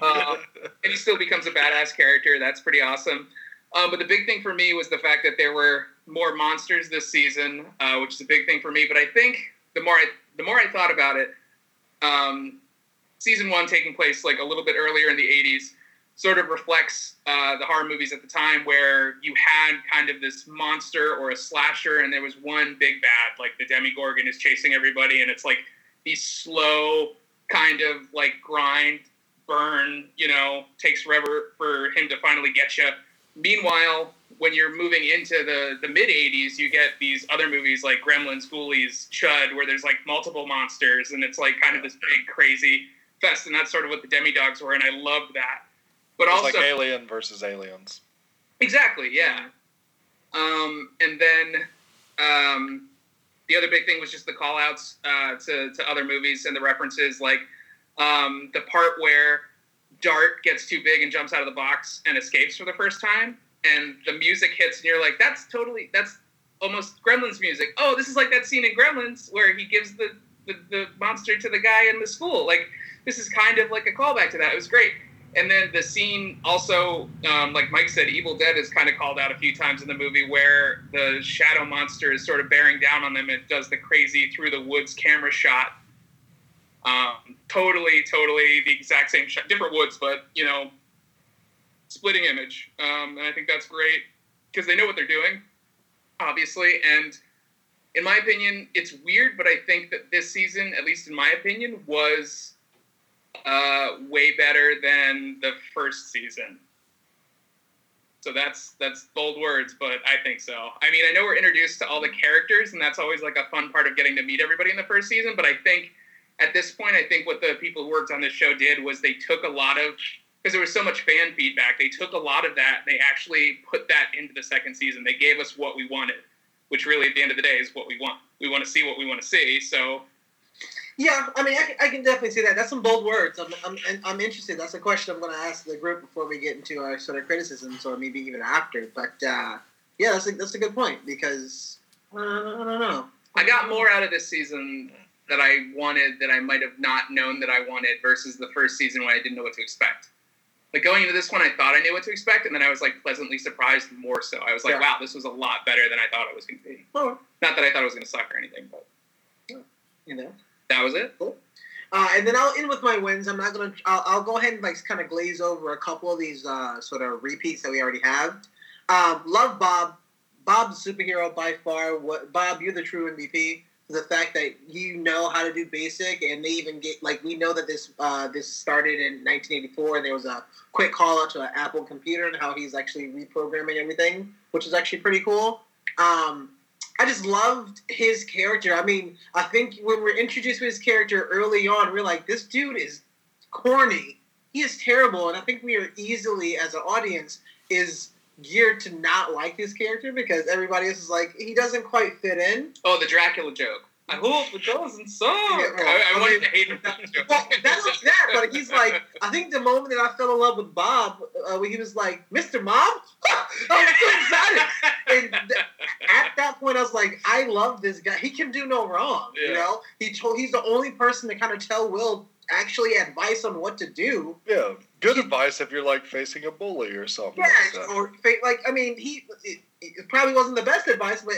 B: Uh, [LAUGHS] and he still becomes a badass character. That's pretty awesome. Um, but the big thing for me was the fact that there were more monsters this season, uh, which is a big thing for me. But I think the more I the more I thought about it, um, season one taking place like a little bit earlier in the '80s, sort of reflects uh, the horror movies at the time, where you had kind of this monster or a slasher, and there was one big bad, like the Demogorgon is chasing everybody, and it's like these slow kind of like grind burn, you know, takes forever for him to finally get you. Meanwhile, when you're moving into the, the mid 80s, you get these other movies like Gremlins, Ghoulies, Chud, where there's like multiple monsters and it's like kind of this big crazy fest. And that's sort of what the demodogs were. And I loved that. But
D: it's
B: also.
D: like Alien versus Aliens.
B: Exactly, yeah. Um, and then um, the other big thing was just the call outs uh, to, to other movies and the references. Like um, the part where Dart gets too big and jumps out of the box and escapes for the first time, and the music hits, and you're like, "That's totally that's almost Gremlins music." Oh, this is like that scene in Gremlins where he gives the the, the monster to the guy in the school. Like this is kind of like a callback to that. It was great. And then the scene also, um, like Mike said, Evil Dead is kind of called out a few times in the movie where the shadow monster is sort of bearing down on them. It does the crazy through the woods camera shot um, totally, totally the exact same shot, different woods, but you know, splitting image. Um, and I think that's great because they know what they're doing, obviously. And in my opinion, it's weird, but I think that this season, at least in my opinion, was uh, way better than the first season. So that's that's bold words, but I think so. I mean, I know we're introduced to all the characters, and that's always like a fun part of getting to meet everybody in the first season. But I think at this point, I think what the people who worked on this show did was they took a lot of because there was so much fan feedback. They took a lot of that. They actually put that into the second season. They gave us what we wanted, which really at the end of the day is what we want. We want to see what we want to see. So
C: Yeah, I mean, I, can- I can definitely see that. That's some bold words. I'm, I'm, I'm interested. That's a question I'm going to ask the group before we get into our sort of criticisms, or maybe even after. But uh, yeah, that's a, that's a good point because uh, I don't know.
B: I got more out of this season that I wanted that I might have not known that I wanted versus the first season when I didn't know what to expect. Like going into this one, I thought I knew what to expect, and then I was like pleasantly surprised more so. I was like,
C: Yeah.
B: wow, this was a lot better than I thought it was going to be.
C: Oh,
B: Not that I thought it was going to suck or anything, but
C: you know.
B: That was it.
C: Uh, and then I'll end with my wins. I'm not gonna. I'll, I'll go ahead and like kind of glaze over a couple of these uh, sort of repeats that we already have. Um, love Bob. Bob's superhero by far. What Bob? You're the true MVP. The fact that you know how to do basic, and they even get like we know that this uh, this started in 1984, and there was a quick call out to an Apple computer and how he's actually reprogramming everything, which is actually pretty cool. Um, I just loved his character. I mean, I think when we're introduced to his character early on, we're like, this dude is corny. He is terrible, and I think we are easily, as an audience, is geared to not like his character because everybody else is like, he doesn't quite fit in.
B: Oh, the Dracula joke. I hope it doesn't suck.
C: Yeah, well,
B: I, I
C: I
B: wanted
C: mean-
B: to hate that joke.
C: Well, that's not that, but he's like, I think the moment that I fell in love with Bob, uh, when he was like, Mr. Mom, [LAUGHS] I was so excited. [LAUGHS] And th- at that point, I was like, I love this guy. He can do no wrong. You know, he told he's the only person to kind of tell Will actually advice on what to do.
D: Yeah, good advice if you're like facing a bully or something.
C: Yeah,
D: like that.
C: or fa- like I mean, he it, it probably wasn't the best advice, but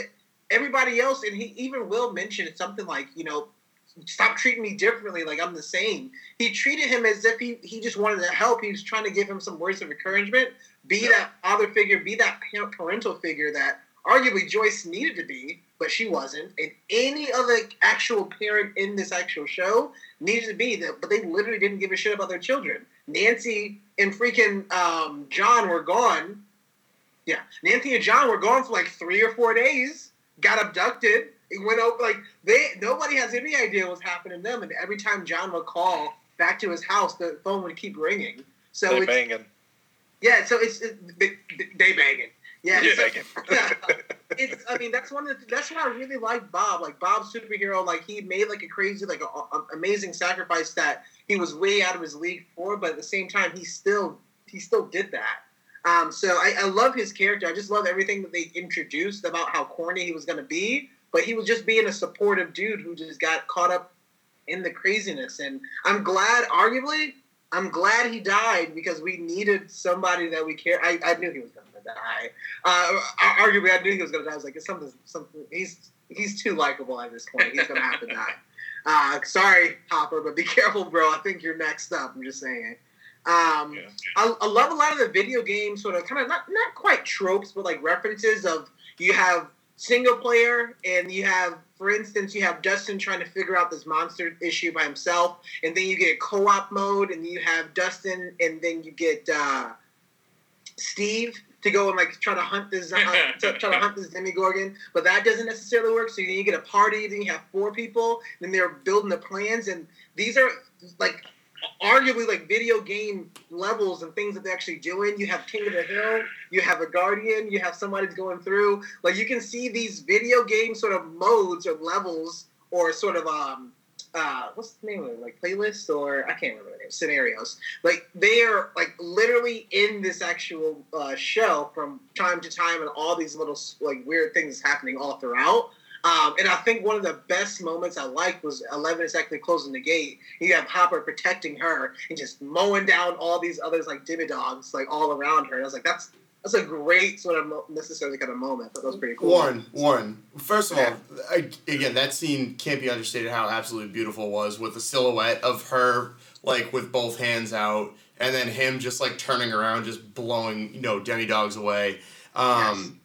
C: everybody else, and he even Will mentioned something like, you know, stop treating me differently, like I'm the same. He treated him as if he he just wanted to help. He was trying to give him some words of encouragement, be that father figure, be that parental figure that arguably Joyce needed to be, but she wasn't, and any other actual parent in this actual show needed to be that, but they literally didn't give a shit about their children. Nancy and freaking um, John were gone. Yeah, Nancy and John were gone for like three or four days. Got abducted. It went over like they. Nobody has any idea what's happening to them. And every time John would call back to his house, the phone would keep ringing. So
D: they
C: it's,
D: banging.
C: yeah, so it's it, they, they banging. Yeah,
D: They
C: so-
D: banging. [LAUGHS]
C: yeah. it's I mean that's one of the, that's why I really like Bob. Like Bob's superhero, like he made like a crazy, like a, a- amazing sacrifice that he was way out of his league for, but at the same time he still he still did that. Um, so I, I love his character. I just love everything that they introduced about how corny he was going to be, but he was just being a supportive dude who just got caught up in the craziness. And I'm glad, arguably, I'm glad he died because we needed somebody that we care. I, I knew he was going to die. Uh, arguably, I knew he was going to die. I was like, it's something, something. He's he's too likable at this point. He's going to have to die. [LAUGHS] Uh, sorry, Hopper, but be careful, bro. I think you're next up. I'm just saying. Um,
D: Yeah.
C: I, I love a lot of the video game sort of kind of not not quite tropes, but like references of you have single player and you have, for instance, you have Dustin trying to figure out this monster issue by himself, and then you get co-op mode, and you have Dustin, and then you get uh, Steve to go and like try to hunt this [LAUGHS] uh, to try to hunt this Demogorgon, but that doesn't necessarily work. So then you get a party, then you have four people, then they're building the plans, and these are like arguably like video game levels and things that they're actually doing. You have King of the Hill, you have a Guardian, you have somebody's going through. Like you can see these video game sort of modes or levels or sort of um uh what's the name of it? Like playlists or I can't remember the name, scenarios. Like they are like literally in this actual uh, show from time to time and all these little like weird things happening all throughout. Um, and I think one of the best moments I liked was Eleven is actually closing the gate. You have Hopper protecting her and just mowing down all these others like demodogs like all around her. And I was like, that's that's a great sort of mo- necessarily kind of moment. But that was pretty cool.
A: Warren, Warren. First of all, I, again, that scene can't be understated how absolutely beautiful it was with the silhouette of her, like with both hands out, and then him just like turning around, just blowing, you know, demodogs away. Um,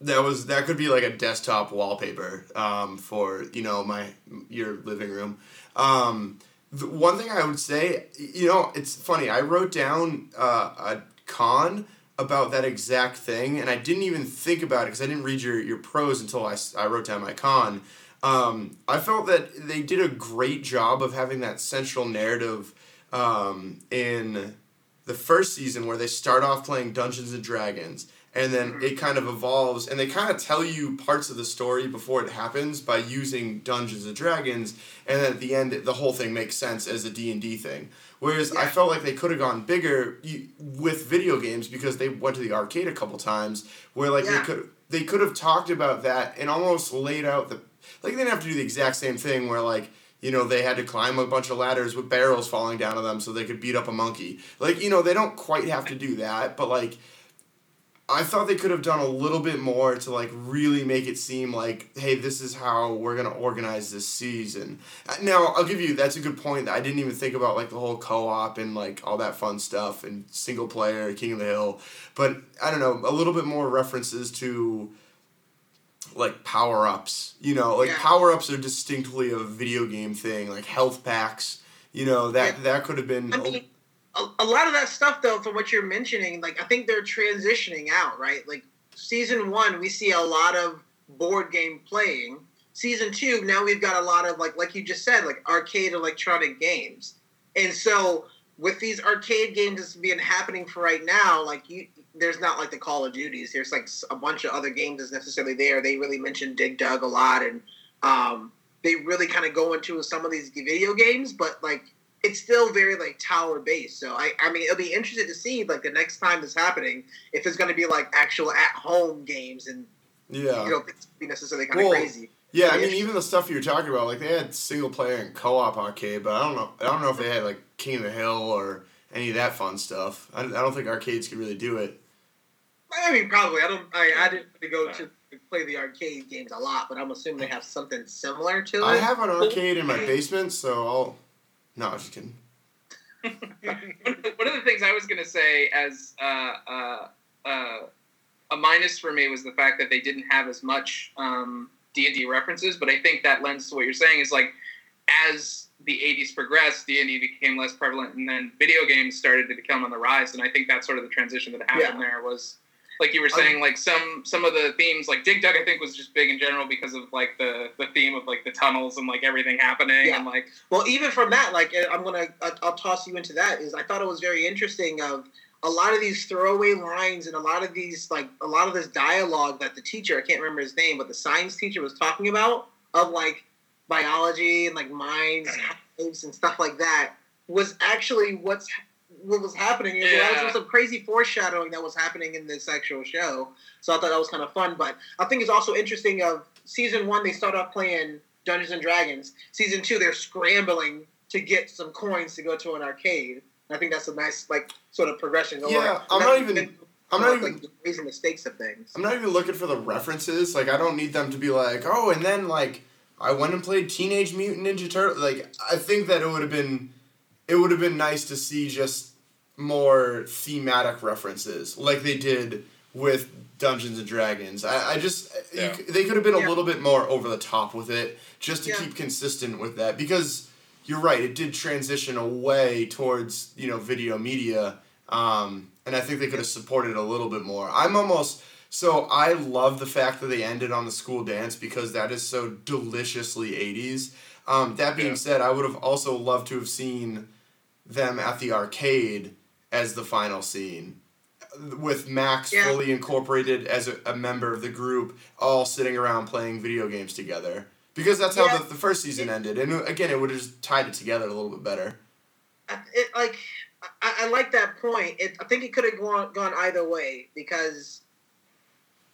A: That was that could be like a desktop wallpaper um, for you know my your living room. Um, the one thing I would say, you know, it's funny. I wrote down uh, a con about that exact thing, and I didn't even think about it because I didn't read your, your pros until I I wrote down my con. Um, I felt that they did a great job of having that central narrative um, in the first season where they start off playing Dungeons and Dragons and then it kind of evolves and they kind of tell you parts of the story before it happens by using Dungeons and Dragons and then at the end the whole thing makes sense as a D&D thing. Whereas I felt like they could have gone bigger with video games because they went to the arcade a couple times where like
C: Yeah.
A: they could they could have talked about that and almost laid out the like they didn't have to do the exact same thing where like you know they had to climb a bunch of ladders with barrels falling down on them so they could beat up a monkey like you know they don't quite have to do that but like i thought they could have done a little bit more to like really make it seem like hey this is how we're going to organize this season Uh, now i'll give you that's a good point i didn't even think about like the whole co-op and like all that fun stuff and single player king of the hill but i don't know a little bit more references to like power ups. You know, like
C: Yeah.
A: power ups are distinctly a video game thing, like health packs. You know that
C: Yeah.
A: that could have been.
C: I mean, a, lot of that stuff, though, from what you're mentioning, like I think they're transitioning out, right? Like season one, we see a lot of board game playing. Season two, now we've got a lot of like, like you just said, like arcade electronic games. And so with these arcade games that's being happening for right now, like you, there's not like the Call of Duties. There's like a bunch of other games that's necessarily there. They really mentioned Dig Dug a lot, and um, they really kind of go into some of these video games, but like it's still very like tower based. So I, I mean, it'll be interesting to see like the next time this happening if it's going to be like actual at home games and
A: yeah.
C: you know it's be necessarily kind of
A: Well,
C: crazy.
A: Yeah, I mean, even the stuff you were talking about, like they had single player and co op arcade, but I don't know. I don't know if they had like King of the Hill or any of that fun stuff. I, I don't think arcades could really do it.
C: I mean, probably. I don't. I, I didn't go to play the arcade games a lot, but I'm assuming they have something similar to it.
A: I have an arcade in my basement, so I'll. No, I'm just kidding. [LAUGHS]
B: one of the things I was going to say as uh, uh, uh, a minus for me was the fact that they didn't have as much um, D&D references, but I think that lends to what you're saying is like as the 80s progressed, D&D became less prevalent and then video games started to become on the rise and I think that's sort of the transition that happened there was like you were saying like some some of the themes like Dig Dug I think was just big in general because of like the the theme of like the tunnels and like everything happening
C: Yeah.
B: and like
C: Well, even from that, like uh, I'm gonna, I'll, I'll toss you into that. Is I thought it was very interesting of a lot of these throwaway lines and a lot of these like a lot of this dialogue that the teacher, I can't remember his name, but the science teacher was talking about of like biology and like minds, [CLEARS THROAT] and stuff like that was actually what's what was happening. There
B: Yeah.
C: was some crazy foreshadowing that was happening in this actual show. So I thought that was kind of fun. But I think it's also interesting of season one they start off playing Dungeons and Dragons. Season two they're scrambling to get some coins to go to an arcade. And I think that's a nice like sort of progression. going.
A: Yeah, I'm
C: Not
A: not even- I'm not
C: like,
A: even-
C: raising the stakes of things.
A: I'm not even looking for the references. Like I don't need them to be like, oh, and then like I went and played Teenage Mutant Ninja Turtle. Like I think that it would have been, it would have been nice to see just more thematic references, like they did with Dungeons and Dragons. I, I just
D: Yeah.
A: c- they could have been
C: Yeah.
A: a little bit more over the top with it, just to
C: Yeah.
A: keep consistent with that because you're right. It did transition away towards you know video media, um, and I think they could have supported it a little bit more. I'm almost so I love the fact that they ended on the school dance because that is so deliciously '80s. Um, that being
D: Yeah.
A: said, I would have also loved to have seen them at the arcade as the final scene with Max
C: Yeah.
A: fully incorporated as a, a member of the group, all sitting around playing video games together. Because that's how
C: Yeah.
A: the, the first season ended, and again, it would have just tied it together a little bit better.
C: I- it like I, I like that point. It, I think it could have gone gone either way because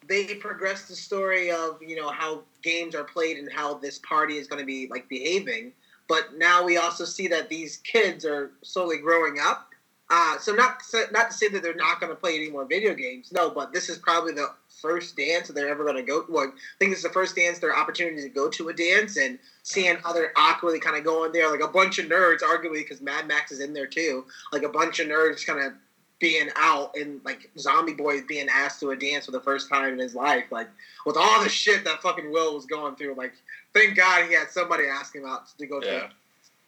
C: they progressed the story of you know how games are played and how this party is going to be like behaving. But now we also see that these kids are slowly growing up. Uh, so not not to say that they're not going to play any more video games. No, but this is probably the first dance that they're ever going to go. Well, I think it's the first dance, their opportunity to go to a dance and seeing how they're awkwardly kind of going there, like a bunch of nerds, arguably because Mad Max is in there too, like a bunch of nerds kind of being out and like Zombie Boy being asked to a dance for the first time in his life, like with all the shit that fucking Will was going through. Like, thank God he had somebody ask him out to go to.
D: Yeah.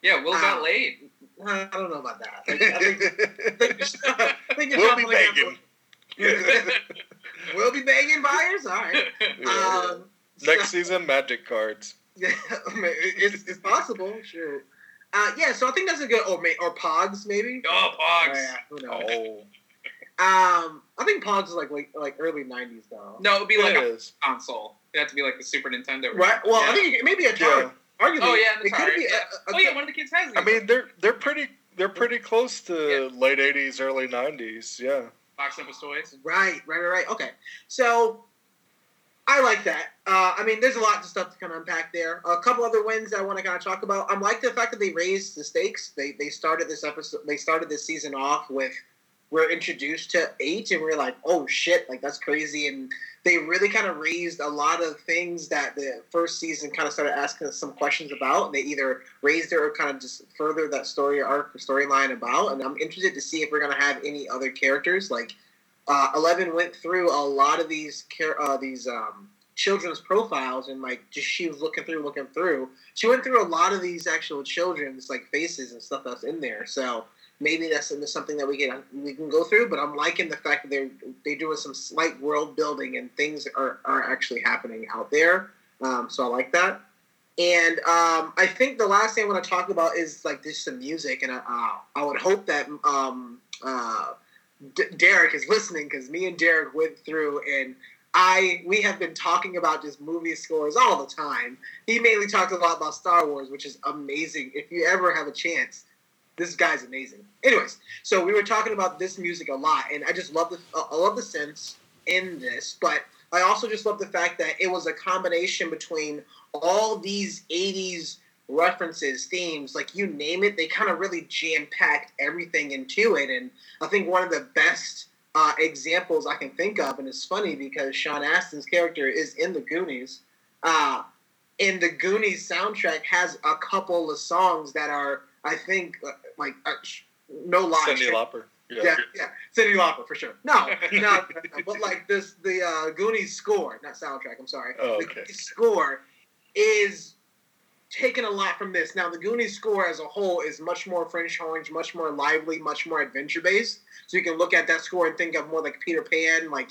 B: Yeah, Will got
C: Uh,
B: laid.
C: I don't know about that. Like, I think, I think, I think you're
D: We'll be
C: shuffling it
D: begging. [LAUGHS]
C: we'll be begging buyers. All right. [LAUGHS]
D: Yeah.
C: Um,
D: Next
C: so-
D: season, Magic cards. [LAUGHS]
C: Yeah, it's, it's possible. Sure. Uh, yeah, so I think that's a good or may, or Pogs maybe.
B: oh,
C: Oh,
B: Pogs.
C: yeah, who knows?
D: Oh,
C: Um, I think Pogs is like like, like early '90s though.
B: No, it would be
D: it
B: like a
D: is.
B: console. It had to be like the Super Nintendo.
C: Right. Well,
B: yeah.
C: I think it, maybe a
D: Yeah.
C: Arguably,
B: Oh, yeah, an
C: it could be.
B: yeah.
C: A, a,
B: Oh yeah, one of the kids has.
D: I mean, they're they're pretty they're pretty close to late '80s, early '90s. Yeah.
B: box up with toys.
C: Right, right, right, right. Okay, so I like that. Uh, I mean, there's a lot of stuff to kind of unpack there. A couple other wins that I want to kind of talk about. I like the fact that they raised the stakes. They they started this episode. They started this season off with we're introduced to eight, and we're like, oh shit, like that's crazy. And they really kind of raised a lot of things that the first season kind of started asking us some questions about. And They either raised it or kind of just further that story arc or storyline about. And I'm interested to see if we're gonna have any other characters like uh, Eleven went through a lot of these char- uh, these um, children's profiles and like just she was looking through, looking through. She went through a lot of these actual children's like faces and stuff that's in there. So maybe that's something that we can we can go through. But I'm liking the fact that they're they doing some slight world building and things are are actually happening out there. Um, so I like that. And um, I think the last thing I want to talk about is like just some music, and I, uh, I would hope that um, uh, D- Derek is listening because me and Derek went through and I we have been talking about just movie scores all the time. He mainly talks a lot about Star Wars, which is amazing. If you ever have a chance, this guy's amazing. Anyways, so we were talking about this music a lot, and I just love the I love the synths in this, but I also just love the fact that it was a combination between all these '80s references, themes, like you name it, they kind of really jam packed everything into it. And I think one of the best uh, examples I can think of, and it's funny because Sean Astin's character is in the Goonies. Uh, and the Goonies soundtrack has a couple of songs that are, I think, uh, like uh, sh- no lie.
D: Cyndi Lauper. Yeah.
C: Yeah, yeah, Cyndi Lauper for sure. [LAUGHS] No, no, but like this, the uh, Goonies score, not soundtrack. I'm sorry.
D: Oh,
C: The
D: okay.
C: Goonies score is taken a lot from this. Now, the Goonies score as a whole is much more French orange, much more lively, much more adventure based. So you can look at that score and think of more like Peter Pan. Like,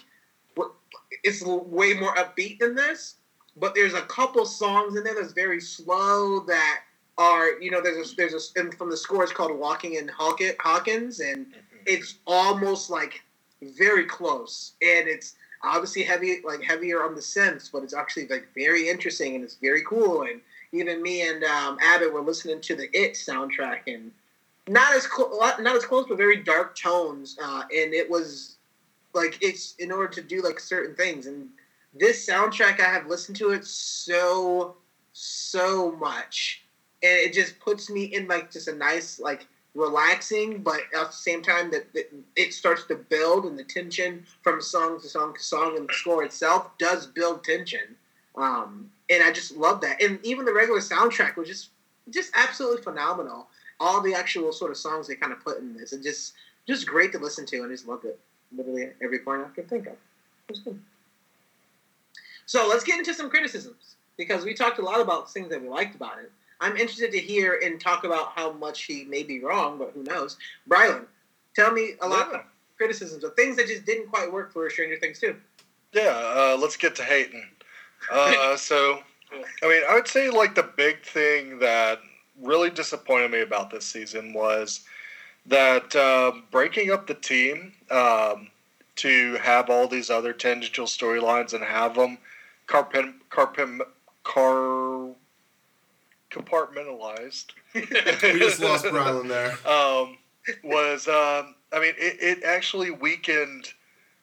C: it's way more upbeat than this. But there's a couple songs in there that's very slow that are you know there's a there's a from the score it's called Walking in Hawk- Hawkins and it's almost like very close. And it's obviously heavy like heavier on the synths but it's actually like very interesting and it's very cool. And even me and um, abbott were listening to the it soundtrack and not as close not as close but very dark tones uh, and it was like it's in order to do like certain things. And this soundtrack i have listened to it so so much and it just puts me in like just a nice like relaxing, but at the same time that, it starts to build and the tension from song to song to song and the score itself does build tension. Um, and I just love that. And even the regular soundtrack was just just absolutely phenomenal. All the actual sort of songs they kind of put in this, and just just great to listen to, I just loved it. Literally every point I could think of. So let's get into some criticisms because we talked a lot about things that we liked about it. I'm interested to hear and talk about how much he may be wrong, but who knows? Brylan, tell me a lot
D: Yeah.
C: of criticisms of things that just didn't quite work for Stranger Things too.
D: Yeah, uh, let's get to hating. Uh, [LAUGHS] so, I mean, I would say like the big thing that really disappointed me about this season was that uh, breaking up the team um, to have all these other tangential storylines and have them carpen, carpen, car, compartmentalized.
A: We just lost Brylan there. [LAUGHS]
D: um, was um, I mean it, it actually weakened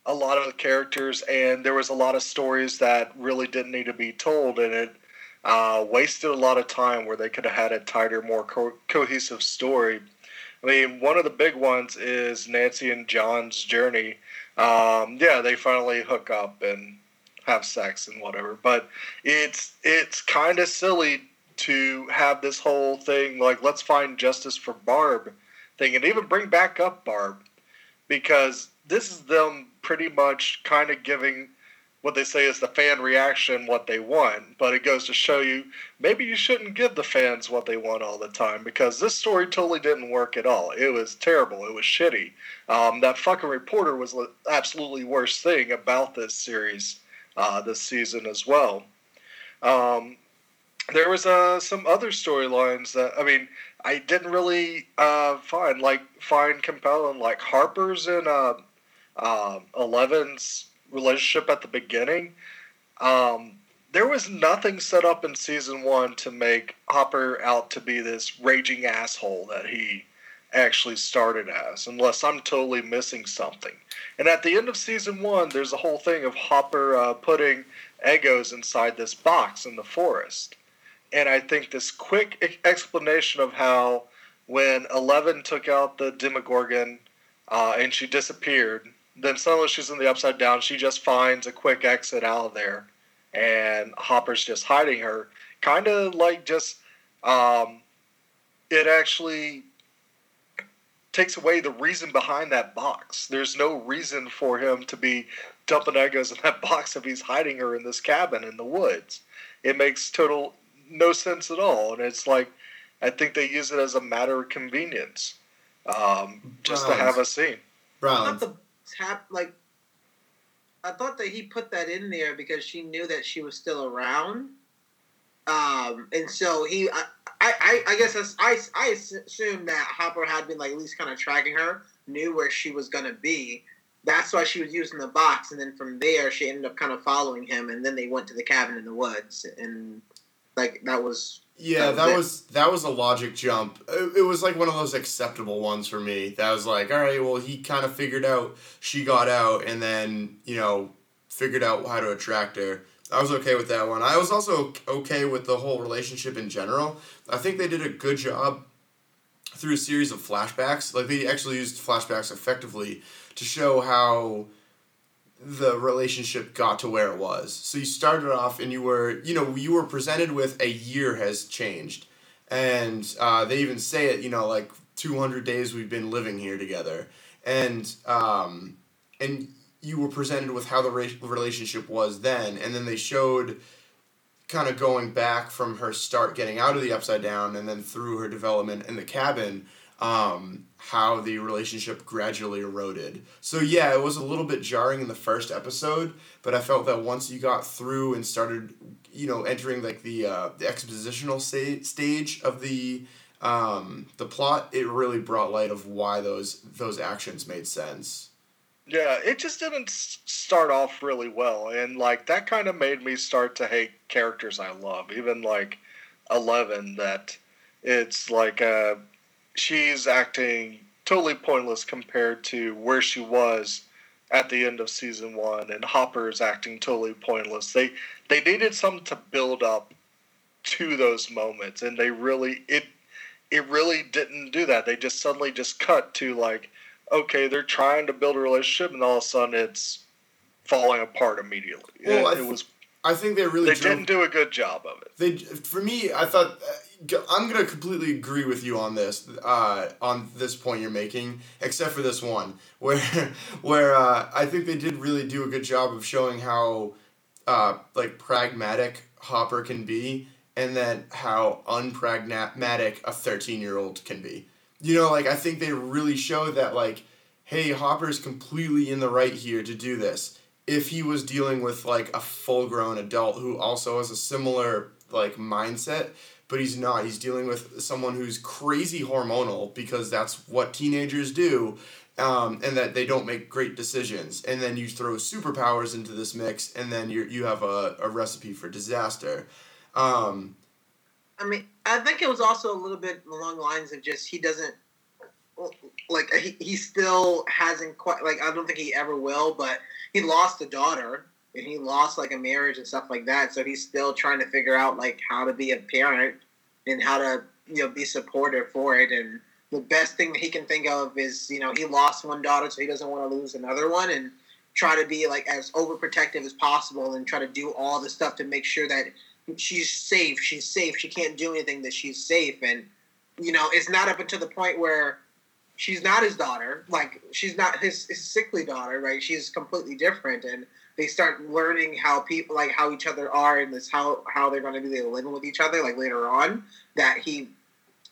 D: a lot of the characters and there was a lot of stories that really didn't need to be told and it uh, wasted a lot of time where they could have had a tighter more co- cohesive story i mean one of the big ones is nancy and john's journey um, yeah they finally hook up and have sex and whatever but it's it's kind of silly to have this whole thing like let's find justice for barb thing and even bring back up barb because this is them pretty much kind of giving what they say is the fan reaction what they want, but it goes to show you maybe you shouldn't give the fans what they want all the time because this story totally didn't work at all. It was terrible. It was shitty. Um, that fucking reporter was the absolutely worst thing about this series uh, this season as well. Um, there was uh, some other storylines that I mean I didn't really uh, find like find compelling like Hopper's and uh, uh, Eleven's relationship at the beginning. Um, there was nothing set up in season one to make Hopper out to be this raging asshole that he actually started as, unless I'm totally missing something. And at the end of season one, there's a whole thing of Hopper uh, putting Eggos inside this box in the forest. And I think this quick explanation of how when Eleven took out the Demogorgon uh, and she disappeared, then suddenly she's in the upside down. She just finds a quick exit out of there, and Hopper's just hiding her. Kind of like just, um, it actually takes away the reason behind that box. There's no reason for him to be dumping Eggos in that [LAUGHS] box if he's hiding her in this cabin in the woods. It makes total no sense at all, and it's like I think they use it as a matter of convenience, um, just to have a scene.
A: Brown.
C: the tap like I thought that he put that in there because she knew that she was still around. Um, and so he, I, I, I guess that's, I, I assume that Hopper had been like at least kind of tracking her, knew where she was gonna be. That's why she was using the box, and then from there she ended up kind of following him, and then they went to the cabin in the woods, and like that was
A: yeah, that, was that was a logic jump. It, it, was like one of those acceptable ones for me. That was like, all right, well, he kind of figured out she got out, and then you know figured out how to attract her. I was okay with that one. I was also okay with the whole relationship in general. I think they did a good job through a series of flashbacks. Like they actually used flashbacks effectively to show how the relationship got to where it was. So you started off and you were, you know, you were presented with a year has changed. And uh, they even say it, you know, like 200 days we've been living here together. And, um, and you were presented with how the relationship was then. And then they showed kind of going back from her start getting out of the upside down and then through her development in the cabin um, how the relationship gradually eroded. So yeah, it was a little bit jarring in the first episode, but I felt that once you got through and started, you know, entering like the uh, the expositional sta- stage of the um, the plot, it really brought light of why those those actions made sense.
D: Yeah, it just didn't start off really well, and like that kind of made me start to hate characters I love, even like Eleven. That it's like uh, she's acting totally pointless compared to where she was at the end of season one, and Hopper is acting totally pointless. They they needed something to build up to those moments, and they really it it really didn't do that. They just suddenly just cut to like, okay, they're trying to build a relationship, and all of a sudden it's falling apart immediately. Well, it, th- it was.
A: I think they really
D: they drove, didn't do a good job of it.
A: They for me, I thought uh, I'm gonna completely agree with you on this, uh, on this point you're making, except for this one, [LAUGHS] where, where uh, I think they did really do a good job of showing how, uh, like pragmatic Hopper can be, and then how unpragmatic a thirteen year old can be. You know, like I think they really showed that, like, hey, Hopper's completely in the right here to do this. If he was dealing with like a full grown adult who also has a similar like mindset but he's not. He's dealing with someone who's crazy hormonal because that's what teenagers do, um, and that they don't make great decisions. And then you throw superpowers into this mix, and then you you have a, a recipe for disaster. Um,
C: I mean, I think it was also a little bit along the lines of just he doesn't like he, he still hasn't quite like I don't think he ever will, but he lost a daughter and he lost like a marriage and stuff like that. So he's still trying to figure out like how to be a parent and how to you know be supportive for it. And the best thing that he can think of is you know he lost one daughter, so he doesn't want to lose another one, and try to be like as overprotective as possible and try to do all the stuff to make sure that she's safe. She's safe. She can't do anything that she's safe. And you know it's not up until the point where she's not his daughter. Like she's not his, his sickly daughter, right? She's completely different, and they start learning how people like how each other are and this how how they're going to be living with each other like later on. That he,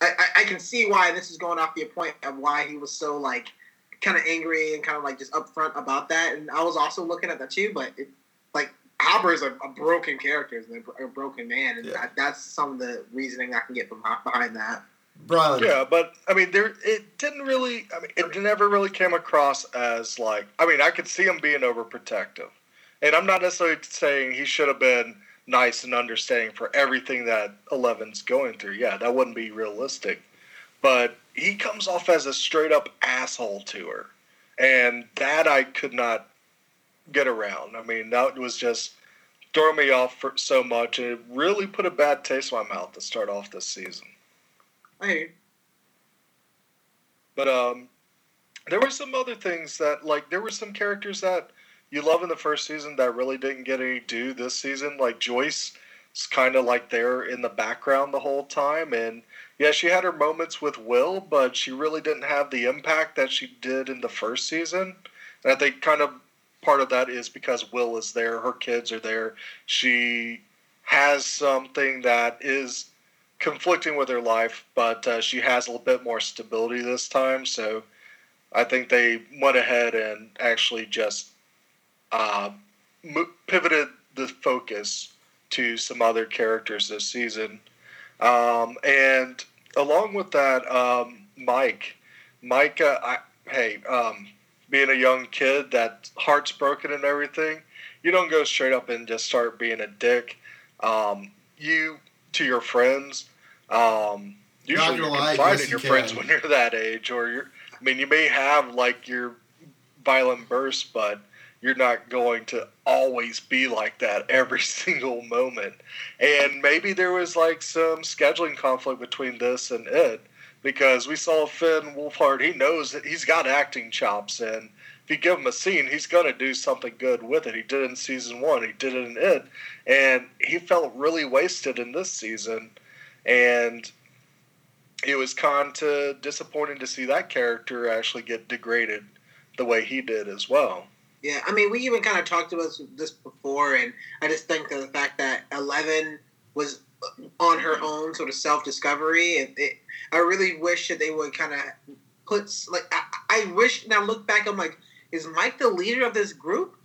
C: I, I can see why this is going off the point of why he was so like kind of angry and kind of like just upfront about that. And I was also looking at that too, but it, like Hopper is a, a broken character, is a broken man, and yeah. that, that's some of the reasoning I can get from behind that.
A: Brian.
D: Yeah, but I mean, there it didn't really. I mean, it never really came across as like. I mean, I could see him being overprotective, and I'm not necessarily saying he should have been nice and understanding for everything that Eleven's going through. Yeah, that wouldn't be realistic, but he comes off as a straight up asshole to her, and that I could not get around. I mean, that was just throwing me off for so much, and it really put a bad taste in my mouth to start off this season.
C: Hey.
D: But um, there were some other things that, like, there were some characters that you love in the first season that really didn't get any due this season. Like Joyce is kind of like there in the background the whole time, and yeah, she had her moments with Will, but she really didn't have the impact that she did in the first season. And I think kind of part of that is because Will is there, her kids are there. She has something that is conflicting with her life, but uh, she has a little bit more stability this time. So I think they went ahead and actually just uh, pivoted the focus to some other characters this season. Um, and along with that, um, Mike, Mike, uh, I, hey, um, being a young kid that heart's broken and everything, you don't go straight up and just start being a dick. Um, you to your friends, um, usually you confide in your friends when you're that age, or you're. I mean, you may have like your violent bursts, but you're not going to always be like that every [LAUGHS] single moment. And maybe there was like some scheduling conflict between this and it because we saw Finn Wolfhard. He knows that he's got acting chops, and if you give him a scene, he's going to do something good with it. He did it in season one, he did it in it, and he felt really wasted in this season. And it was kind of disappointing to see that character actually get degraded the way he did as well.
C: Yeah, I mean, we even kind of talked about this before, and I just think that the fact that Eleven was on her own sort of self discovery, and it, I really wish that they would kind of put like I, I, wish now look back, I'm like, is Mike the leader of this group?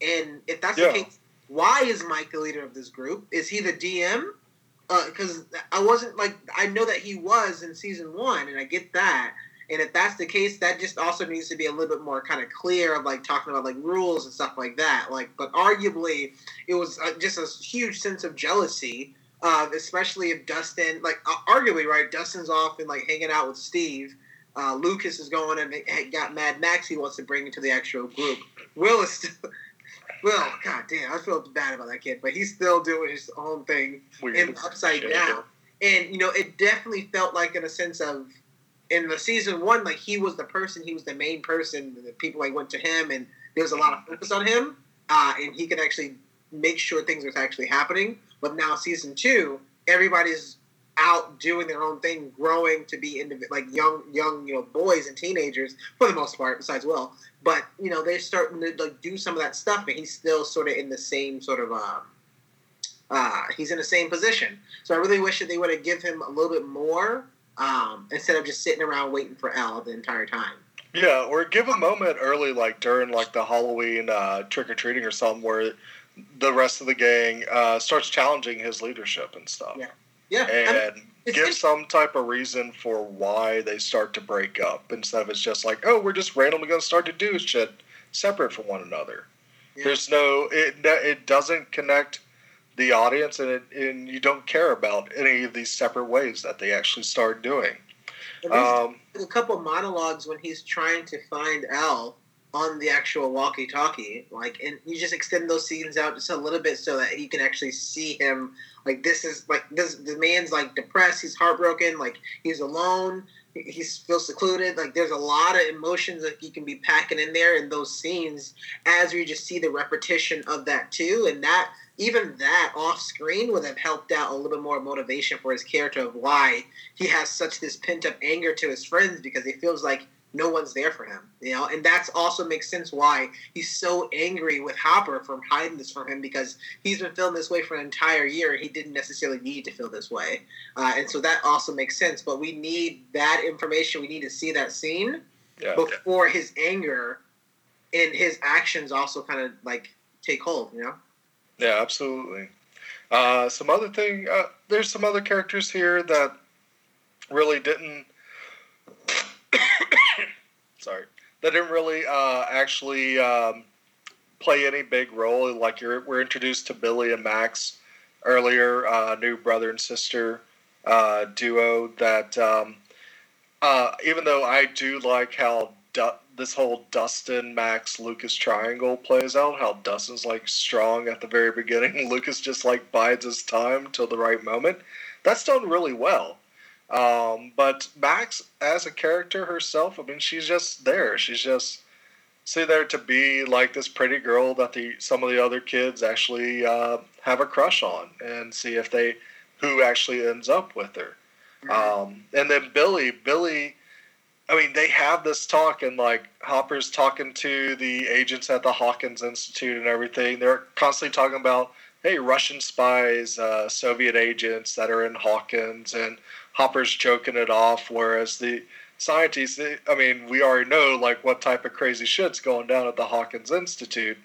C: And if that's yeah. the case, why is Mike the leader of this group? Is he the DM? Because uh, I wasn't like I know that he was in season one, and I get that and if that's the case, that just also needs to be a little bit more kind of clear of like talking about like rules and stuff like that. Like, but arguably, it was uh, just a huge sense of jealousy, uh, especially if Dustin, like, uh, arguably, right? Dustin's off and like hanging out with Steve. Uh, Lucas is going and got Mad Max he wants to bring into the actual group. Will is still. [LAUGHS] Well, god damn, I feel bad about that kid, but he's still doing his own thing Weird. in upside down. And you know, it definitely felt like in a sense of in the season one, like he was the person, he was the main person. The people like went to him, and there was a lot of focus on him, uh, and he could actually make sure things was actually happening. But now season two, everybody's out doing their own thing, growing to be indiv- like young, young, you know, boys and teenagers for the most part. Besides Will, but you know, they're starting to like do some of that stuff, and he's still sort of in the same sort of. Uh, uh, he's in the same position. So I really wish that they would have give him a little bit more um, instead of just sitting around waiting for El the entire time.
D: Yeah, or give a moment early, like during like the Halloween uh, trick or treating or something, where the rest of the gang uh, starts challenging his leadership and stuff.
C: Yeah, yeah,
D: and I mean, give some type of reason for why they start to break up instead of it's just like, oh, we're just randomly going to start to do shit separate from one another. Yeah. There's no it. It doesn't connect the audience, and it, and you don't care about any of these separate ways that they actually start doing.
C: Um, a couple monologues when he's trying to find El on the actual walkie-talkie, like, and you just extend those scenes out just a little bit so that you can actually see him. Like, this is like this. The man's like depressed. He's heartbroken. Like, he's alone. He feels secluded. Like, there's a lot of emotions that he can be packing in there in those scenes as we just see the repetition of that too, and that even that off screen would have helped out a little bit more motivation for his character of why he has such this pent up anger to his friends because he feels like no one's there for him, you know, and that's also makes sense why he's so angry with Hopper for hiding this from him because he's been feeling this way for an entire year. He didn't necessarily need to feel this way, uh, and so that also makes sense. But we need that information. We need to see that scene
D: Yeah.
C: before his anger and his actions also kind of like take hold, you know.
D: Yeah, absolutely. Uh, some other thing, uh, there's some other characters here that really didn't. Sorry, that didn't really uh, actually um, play any big role. Like we're introduced to Billy and Max earlier, uh, new brother and sister uh, duo. That um, uh, even though I do like how du- this whole Dustin Max Lucas triangle plays out, how Dustin's like strong at the very beginning, [LAUGHS] Lucas just like bides his time till the right moment. That's done really well. Um, but Max, as a character herself, I mean, she's just there. She's just see there to be like this pretty girl that the some of the other kids actually uh, have a crush on, and see if they who actually ends up with her. Um, and then Billy, Billy, I mean, they have this talk, and like Hopper's talking to the agents at the Hawkins Institute and everything. They're constantly talking about, hey, Russian spies, uh, Soviet agents that are in Hawkins, and Hopper's joking it off. Whereas the scientists, they, I mean, we already know like what type of crazy shit's going down at the Hawkins Institute.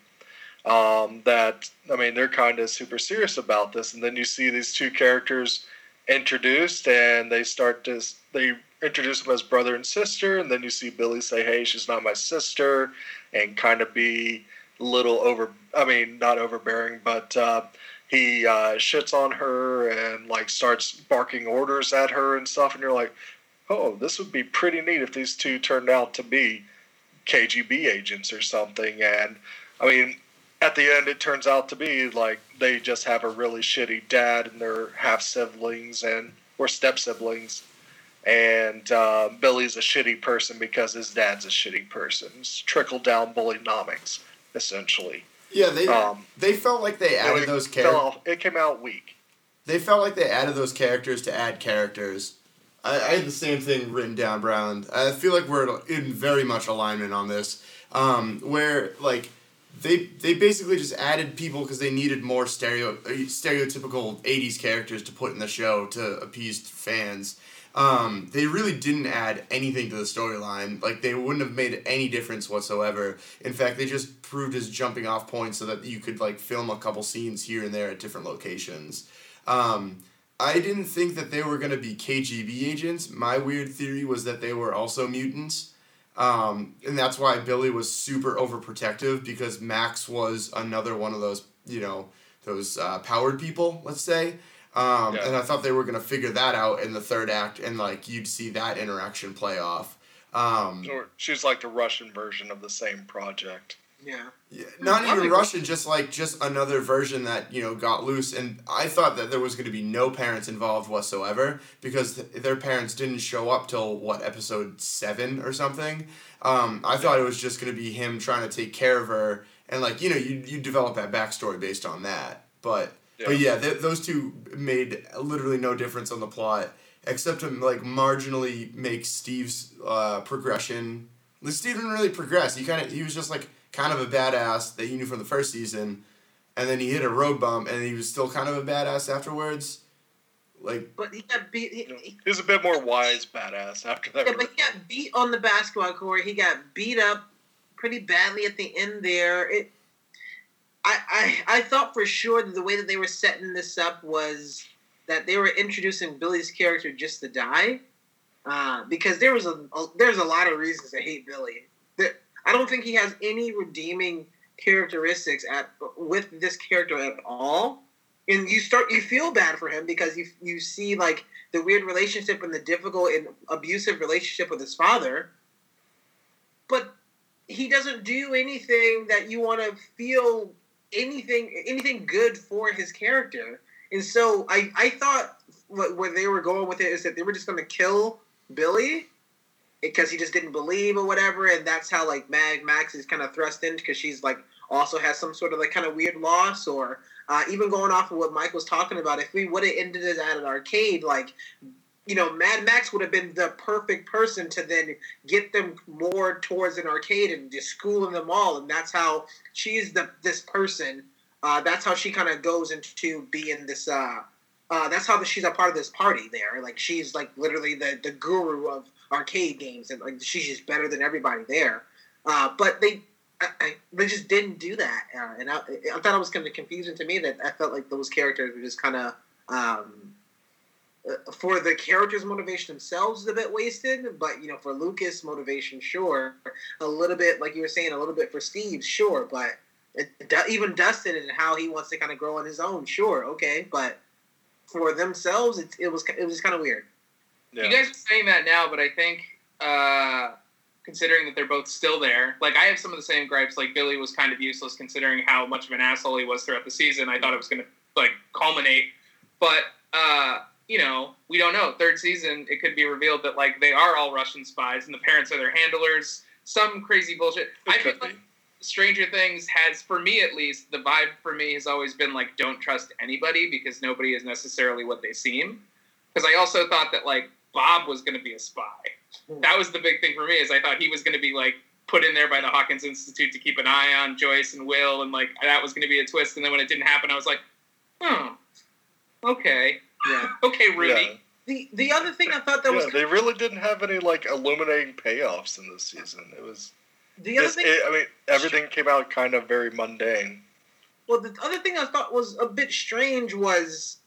D: Um, that I mean, they're kind of super serious about this, and then you see these two characters introduced and they start to they introduce them as brother and sister and then you see billy say hey she's not my sister and kind of be a little over i mean not overbearing but uh, he uh, shits on her and like starts barking orders at her and stuff and you're like oh this would be pretty neat if these two turned out to be kgb agents or something. And i mean at the end it turns out to be like they just have a really shitty dad and they're half siblings and or step siblings. And uh, billy's a shitty person because his dad's a shitty person. It's trickle down bullynomics essentially
A: Yeah, they
D: Um,
A: they felt like they added
D: it
A: those characters.
D: it came out weak
A: They felt like they added those characters to add characters. I, I had the same thing written down, Brown. I feel like we're in very much alignment on this. Um, where like they they basically just added people because they needed more stereo uh, stereotypical '80s characters to put in the show to appease fans. Um, they really didn't add anything to the storyline. Like they wouldn't have made any difference whatsoever. In fact, they just proved as jumping off points so that you could like film a couple scenes here and there at different locations. Um, I didn't think that they were going to be KGB agents. My weird theory was that they were also mutants. Um, and that's why Billy was super overprotective because Max was another one of those, you know, those uh, powered people, let's say. Um,
D: Yeah.
A: And I thought they were going to figure that out in the third act and like you'd see that interaction play off. Um,
D: or she's like the russian version of the same project
C: Yeah.
A: Yeah, not even
C: think-
A: Russian, just like just another version that you know got loose, and I thought that there was going to be no parents involved whatsoever because th- their parents didn't show up till what episode seven or something. Um, I thought it was just going to be him trying to take care of her, and like you know you you develop that backstory based on that. But but yeah, th- those two made literally no difference on the plot except to like marginally make Steve's uh, progression. Steve didn't really progress. He kind of he was just like kind of a badass that you knew from the first season, and then he hit a road bump, and he was still kind of a badass afterwards. Like
C: But he got beat. He,
D: You
C: he-
D: He's a bit more wise badass after that.
C: yeah, but he got beat on the basketball court. He got beat up pretty badly at the end there. It. I, I, I thought for sure that the way that they were setting this up was that they were introducing Billy's character just to die, uh, because there was a, a there's a lot of reasons to hate Billy. There, I don't think he has any redeeming characteristics at with this character at all. And you start you feel bad for him because you you see like the weird relationship and the difficult and abusive relationship with his father. But he doesn't do anything that you want to feel anything anything good for his character. And so I I thought what, where they were going with it is that they were just going to kill Billy because he just didn't believe or whatever, and that's how like Mag Max is kind of thrust in because she's like also has some sort of like kind of weird loss or uh, even going off of what Mike was talking about. If we would have ended it at an arcade, like you know, Mad Max would have been the perfect person to then get them more towards an arcade and just schooling them all, and that's how she's the this person. Uh, that's how she kind of goes into being this. Uh, uh, that's how she's a part of this party there. Like she's like literally the the guru of arcade games, and like she's just better than everybody there. Uh, but they I, I, they just didn't do that, uh, and I, I thought it was kind of confusing to me that I felt like those characters were just kind of um, for the characters' motivation themselves is a bit wasted, but you know, for Lucas' motivation, sure, a little bit, like you were saying, a little bit for Steve, sure, but it, even Dustin and how he wants to kind of grow on his own, sure, okay, but for themselves, it, it was it was kind of weird.
B: Yeah. You guys are saying that now, but I think uh, considering that they're both still there, like I have some of the same gripes. Like Billy was kind of useless considering how much of an asshole he was throughout the season. I thought it was going to like culminate, but. Uh, you know, we don't know. Third season, it could be revealed that like they are all Russian spies and the parents are their handlers. Some crazy bullshit. It I feel like Stranger Things has, for me at least, the vibe for me has always been like, don't trust anybody because nobody is necessarily what they seem. Because I also thought that like Bob was going to be a spy. That was the big thing for me. Is I thought he was going to be like put in there by the Hawkins Institute to keep an eye on Joyce and Will, and like that was going to be a twist. And then when it didn't happen, I was like, oh, okay. Yeah. [LAUGHS] okay, Rudy. Yeah.
C: The the other thing I thought that
D: yeah,
C: was
D: they really didn't have any like illuminating payoffs in this season. It was the other thing. It, I mean, everything came out kind of very mundane.
C: Well, the other thing I thought was a bit strange was,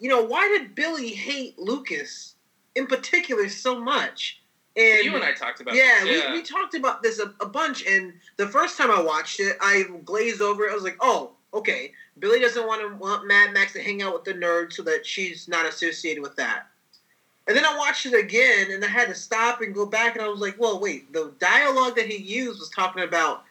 C: you know, why did Billy hate Lucas in particular so much?
B: And you and I talked about
C: yeah, this. yeah. We, we talked about this a, a bunch. And the first time I watched it, I glazed over. It. I was like, oh, okay. Billy doesn't want to want Mad Max to hang out with the nerd so that she's not associated with that. And then I watched it again and I had to stop and go back and I was like, well, wait, the dialogue that he used was talking about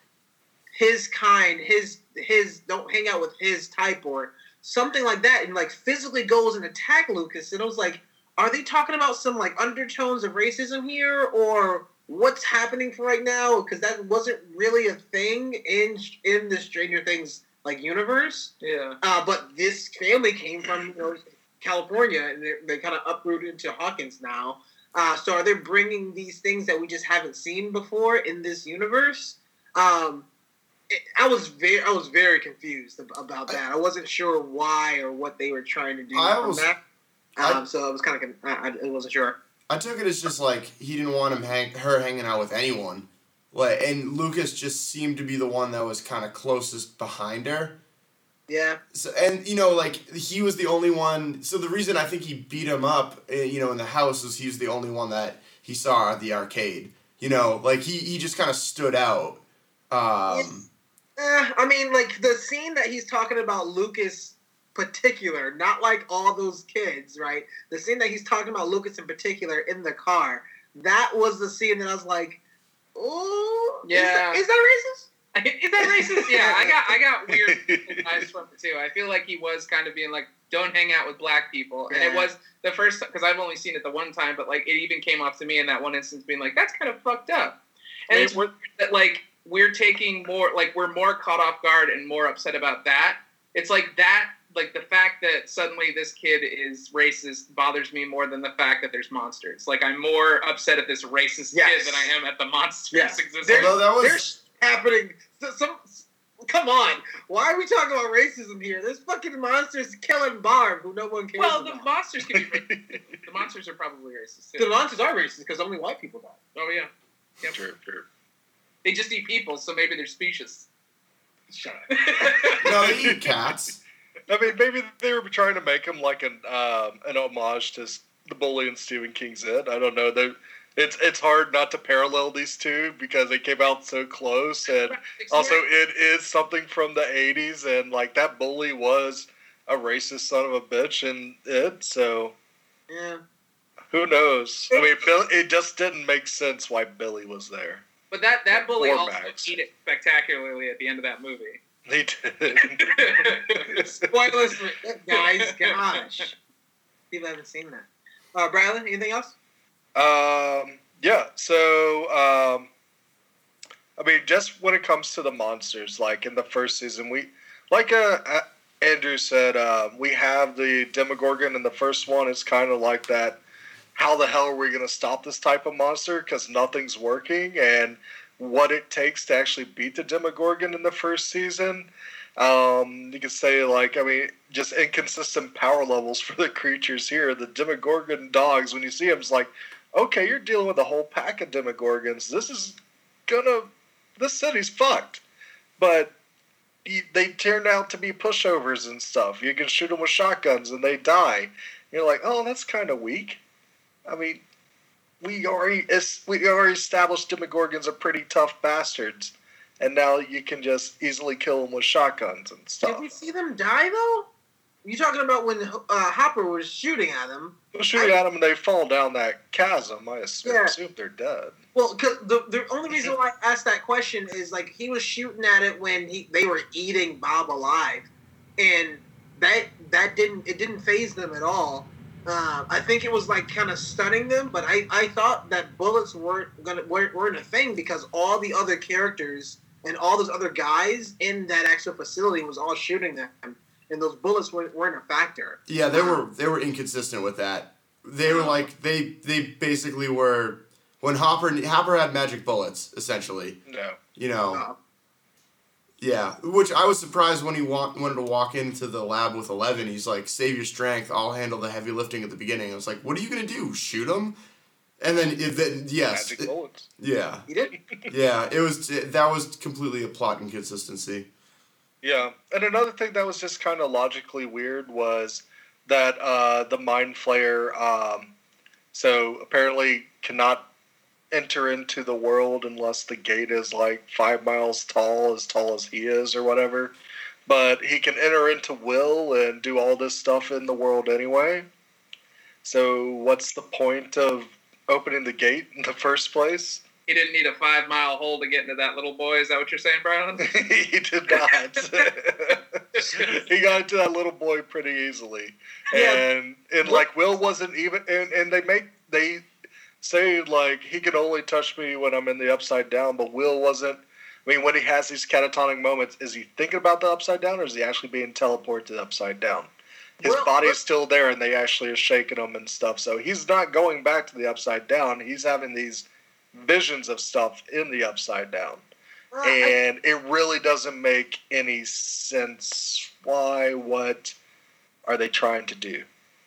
C: his kind, his his don't hang out with his type or something like that and like physically goes and attack Lucas and I was like, are they talking about some like undertones of racism here or what's happening for right now because that wasn't really a thing in in the Stranger Things like universe.
B: Yeah.
C: Uh, but this family came from you know, California, and they kind of uprooted into Hawkins now. Uh, so are they bringing these things that we just haven't seen before in this universe? Um, it, I was very, I was very confused about that. I wasn't sure why or what they were trying to do I was, that. Um, I, so I was kind of, I, I wasn't sure.
A: I took it as just like he didn't want him hang, her hanging out with anyone. Like, and Lucas just seemed to be the one that was kind of closest behind her.
C: Yeah.
A: So, and you know, like he was the only one. So the reason I think he beat him up, eh, you know, in the house is he was the only one that he saw at the arcade. You know, like he he just kind of stood out. Um,
C: eh, I mean, like the scene that he's talking about Lucas particular, not like all those kids, right? The scene that he's talking about Lucas in particular in the car. That was the scene that I was like, Oh,
B: yeah.
C: Is that, is that racist? [LAUGHS]
B: Is that racist? Yeah, I got I got weird [LAUGHS] eyes from it too. I feel like he was kind of being like, "Don't hang out with black people," and it was the first because I've only seen it the one time, but like it even came off to me in that one instance, being like, "That's kind of fucked up." And Wait, it's that like we're taking more like we're more caught off guard and more upset about that. It's like that like the fact that suddenly this kid is racist bothers me more than the fact that there's monsters. Like I'm more upset at this racist yes. kid than I am at the monsters yes. existing.
C: There's, that was... there's happening. Some, come on, why are we talking about racism here? There's fucking monsters killing Barb, who no one cares.
B: Well,
C: about.
B: the monsters can be. [LAUGHS] racist. the monsters are probably racist.
C: Too. The monsters are racist because only white people die.
B: Oh yeah,
D: yep. True, true.
B: They just eat people, so maybe they're specious.
C: Shut up. [LAUGHS]
A: no, they eat cats.
D: I mean, maybe they were trying to make him like an um, an homage to the bully and Stephen King's It. I don't know. They, it's it's hard not to parallel these two because they came out so close, and also it is something from the '80s, and like that bully was a racist son of a bitch in it. So
C: yeah,
D: who knows? I mean, Bill, it just didn't make sense why Billy was there.
B: But that that bully also ate it spectacularly at the end of that movie.
D: They did. [LAUGHS]
C: Spoilers, for, guys. Gosh, people haven't seen that. Uh, Bradley, anything else?
D: Um. Yeah. So, um, I mean, just when it comes to the monsters, like in the first season, we, like uh, uh Andrew said, uh, we have the Demogorgon in the first one. It's kind of like that how the hell are we going to stop this type of monster because nothing's working and what it takes to actually beat the Demogorgon in the first season. Um, you could say like I mean just inconsistent power levels for the creatures here. The Demogorgon dogs when you see them, it's like okay, you're dealing with a whole pack of Demogorgons. This is gonna this city's fucked, but they turned out to be pushovers and stuff. You can shoot them with shotguns and they die. You're like, oh, that's kind of weak. I mean, we already we already established Demogorgons are pretty tough bastards, and now you can just easily kill them with shotguns and stuff.
C: Did we see them die though? You talking about when uh, Hopper was shooting at them?
D: Well, shooting I, at them and they fall down that chasm. I assume, yeah. assume they're dead.
C: Well, cause the the only reason why I asked that question is like he was shooting at it when he they were eating Bob alive, and that that didn't it didn't phase them at all. Uh, I think it was like kind of stunning them, but I, I thought that bullets weren't gonna weren't, weren't a thing because all the other characters and all those other guys in that actual facility was all shooting them, and those bullets weren't, weren't a factor.
A: Yeah, they were they were inconsistent with that. They were like they they basically were when Hopper Hopper had magic bullets essentially.
D: No.
A: You know. Uh, yeah, which I was surprised when he wa- wanted to walk into the lab with Eleven. He's like, "Save your strength. I'll handle the heavy lifting at the beginning." I was like, "What are you gonna do? Shoot him?" And then, if then yes,
D: Magic bullets.
A: yeah,
C: he did. [LAUGHS]
A: yeah, it was it, that was completely a plot inconsistency.
D: Yeah, and another thing that was just kind of logically weird was that uh, the mind flayer, um, so apparently cannot enter into the world unless the gate is like five miles tall, as tall as he is, or whatever. But he can enter into will and do all this stuff in the world anyway. So, what's the point of opening the gate in the first place?
B: He didn't need a five mile hole to get into that little boy. Is that what you're saying, Brian? [LAUGHS]
D: he did not. [LAUGHS] he got into that little boy pretty easily, yeah. and and like Will wasn't even, and, and they make they say like he can only touch me when I'm in the upside down, but Will wasn't. I mean, when he has these catatonic moments, is he thinking about the upside down, or is he actually being teleported to the upside down? His well, body is still there, and they actually are shaking him and stuff. So he's not going back to the upside down. He's having these visions of stuff in the upside down, well, and I, it really doesn't make any sense. Why? What are they trying to do?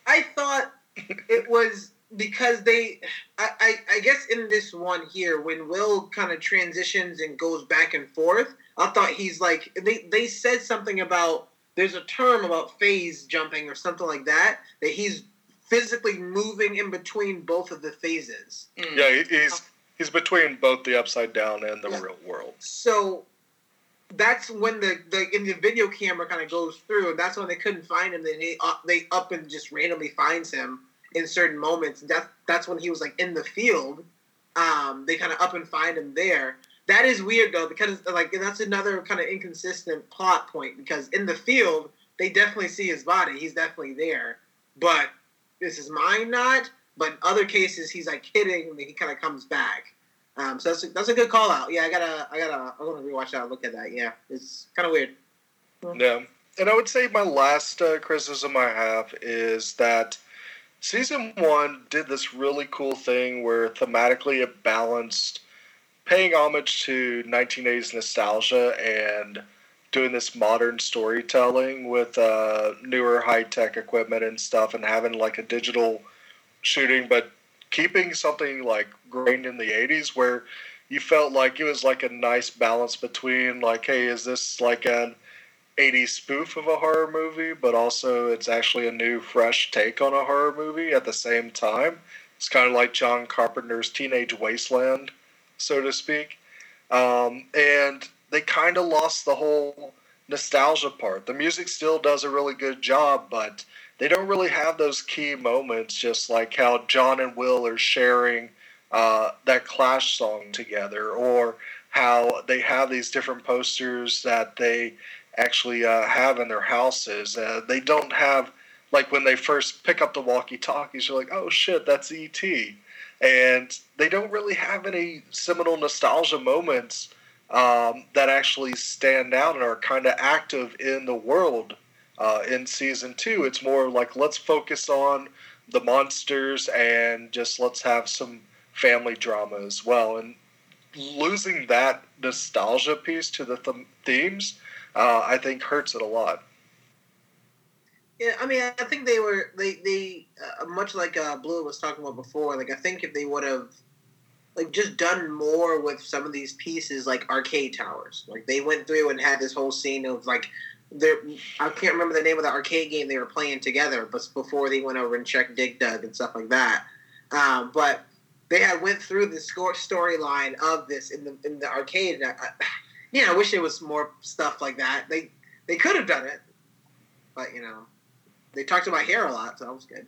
C: I thought it was because they I, I, I guess in this one here when will kind of transitions and goes back and forth i thought he's like they, they said something about there's a term about phase jumping or something like that that he's physically moving in between both of the phases
D: mm. yeah he's he's between both the upside down and the yeah. real world
C: so that's when the, the in the video camera kind of goes through and that's when they couldn't find him then they, uh, they up and just randomly finds him in certain moments. That that's when he was like in the field. Um, they kind of up and find him there. That is weird though because like that's another kind of inconsistent plot point because in the field they definitely see his body. He's definitely there, but this is mine not. But other cases he's like hitting and he kind of comes back. Um, so that's a, that's a good call out. Yeah, I gotta I gotta I'm gonna rewatch that. Look at that. Yeah, it's kind of weird.
D: Yeah, and I would say my last uh, criticism I have is that season one did this really cool thing where thematically it balanced paying homage to 1980s nostalgia and doing this modern storytelling with uh, newer high tech equipment and stuff and having like a digital shooting, but keeping something like grained in the 80s where you felt like it was like a nice balance between like, hey, is this like an 80s spoof of a horror movie, but also it's actually a new, fresh take on a horror movie at the same time. It's kind of like John Carpenter's Teenage Wasteland, so to speak. Um, and they kind of lost the whole nostalgia part. The music still does a really good job, but they don't really have those key moments, just like how John and Will are sharing uh, that Clash song together, or how they have these different posters that they actually uh, have in their houses. Uh, they don't have like when they first pick up the walkie-talkies, you're like, oh shit, that's ET, and they don't really have any seminal nostalgia moments um, that actually stand out and are kind of active in the world. Uh, in season two, it's more like let's focus on the monsters and just let's have some family drama as well. And losing that nostalgia piece to the th- themes, uh, I think hurts it a lot.
C: Yeah, I mean, I think they were they they uh, much like uh, Blue was talking about before. Like, I think if they would have like just done more with some of these pieces, like arcade towers, like they went through and had this whole scene of like there. I can't remember the name of the arcade game they were playing together, but before they went over and checked Dig Dug and stuff like that. Um, but they had went through the score storyline of this in the in the arcade. And I, I, yeah, I wish there was more stuff like that. They they could have done it, but you know they talked about hair a lot, so that was good.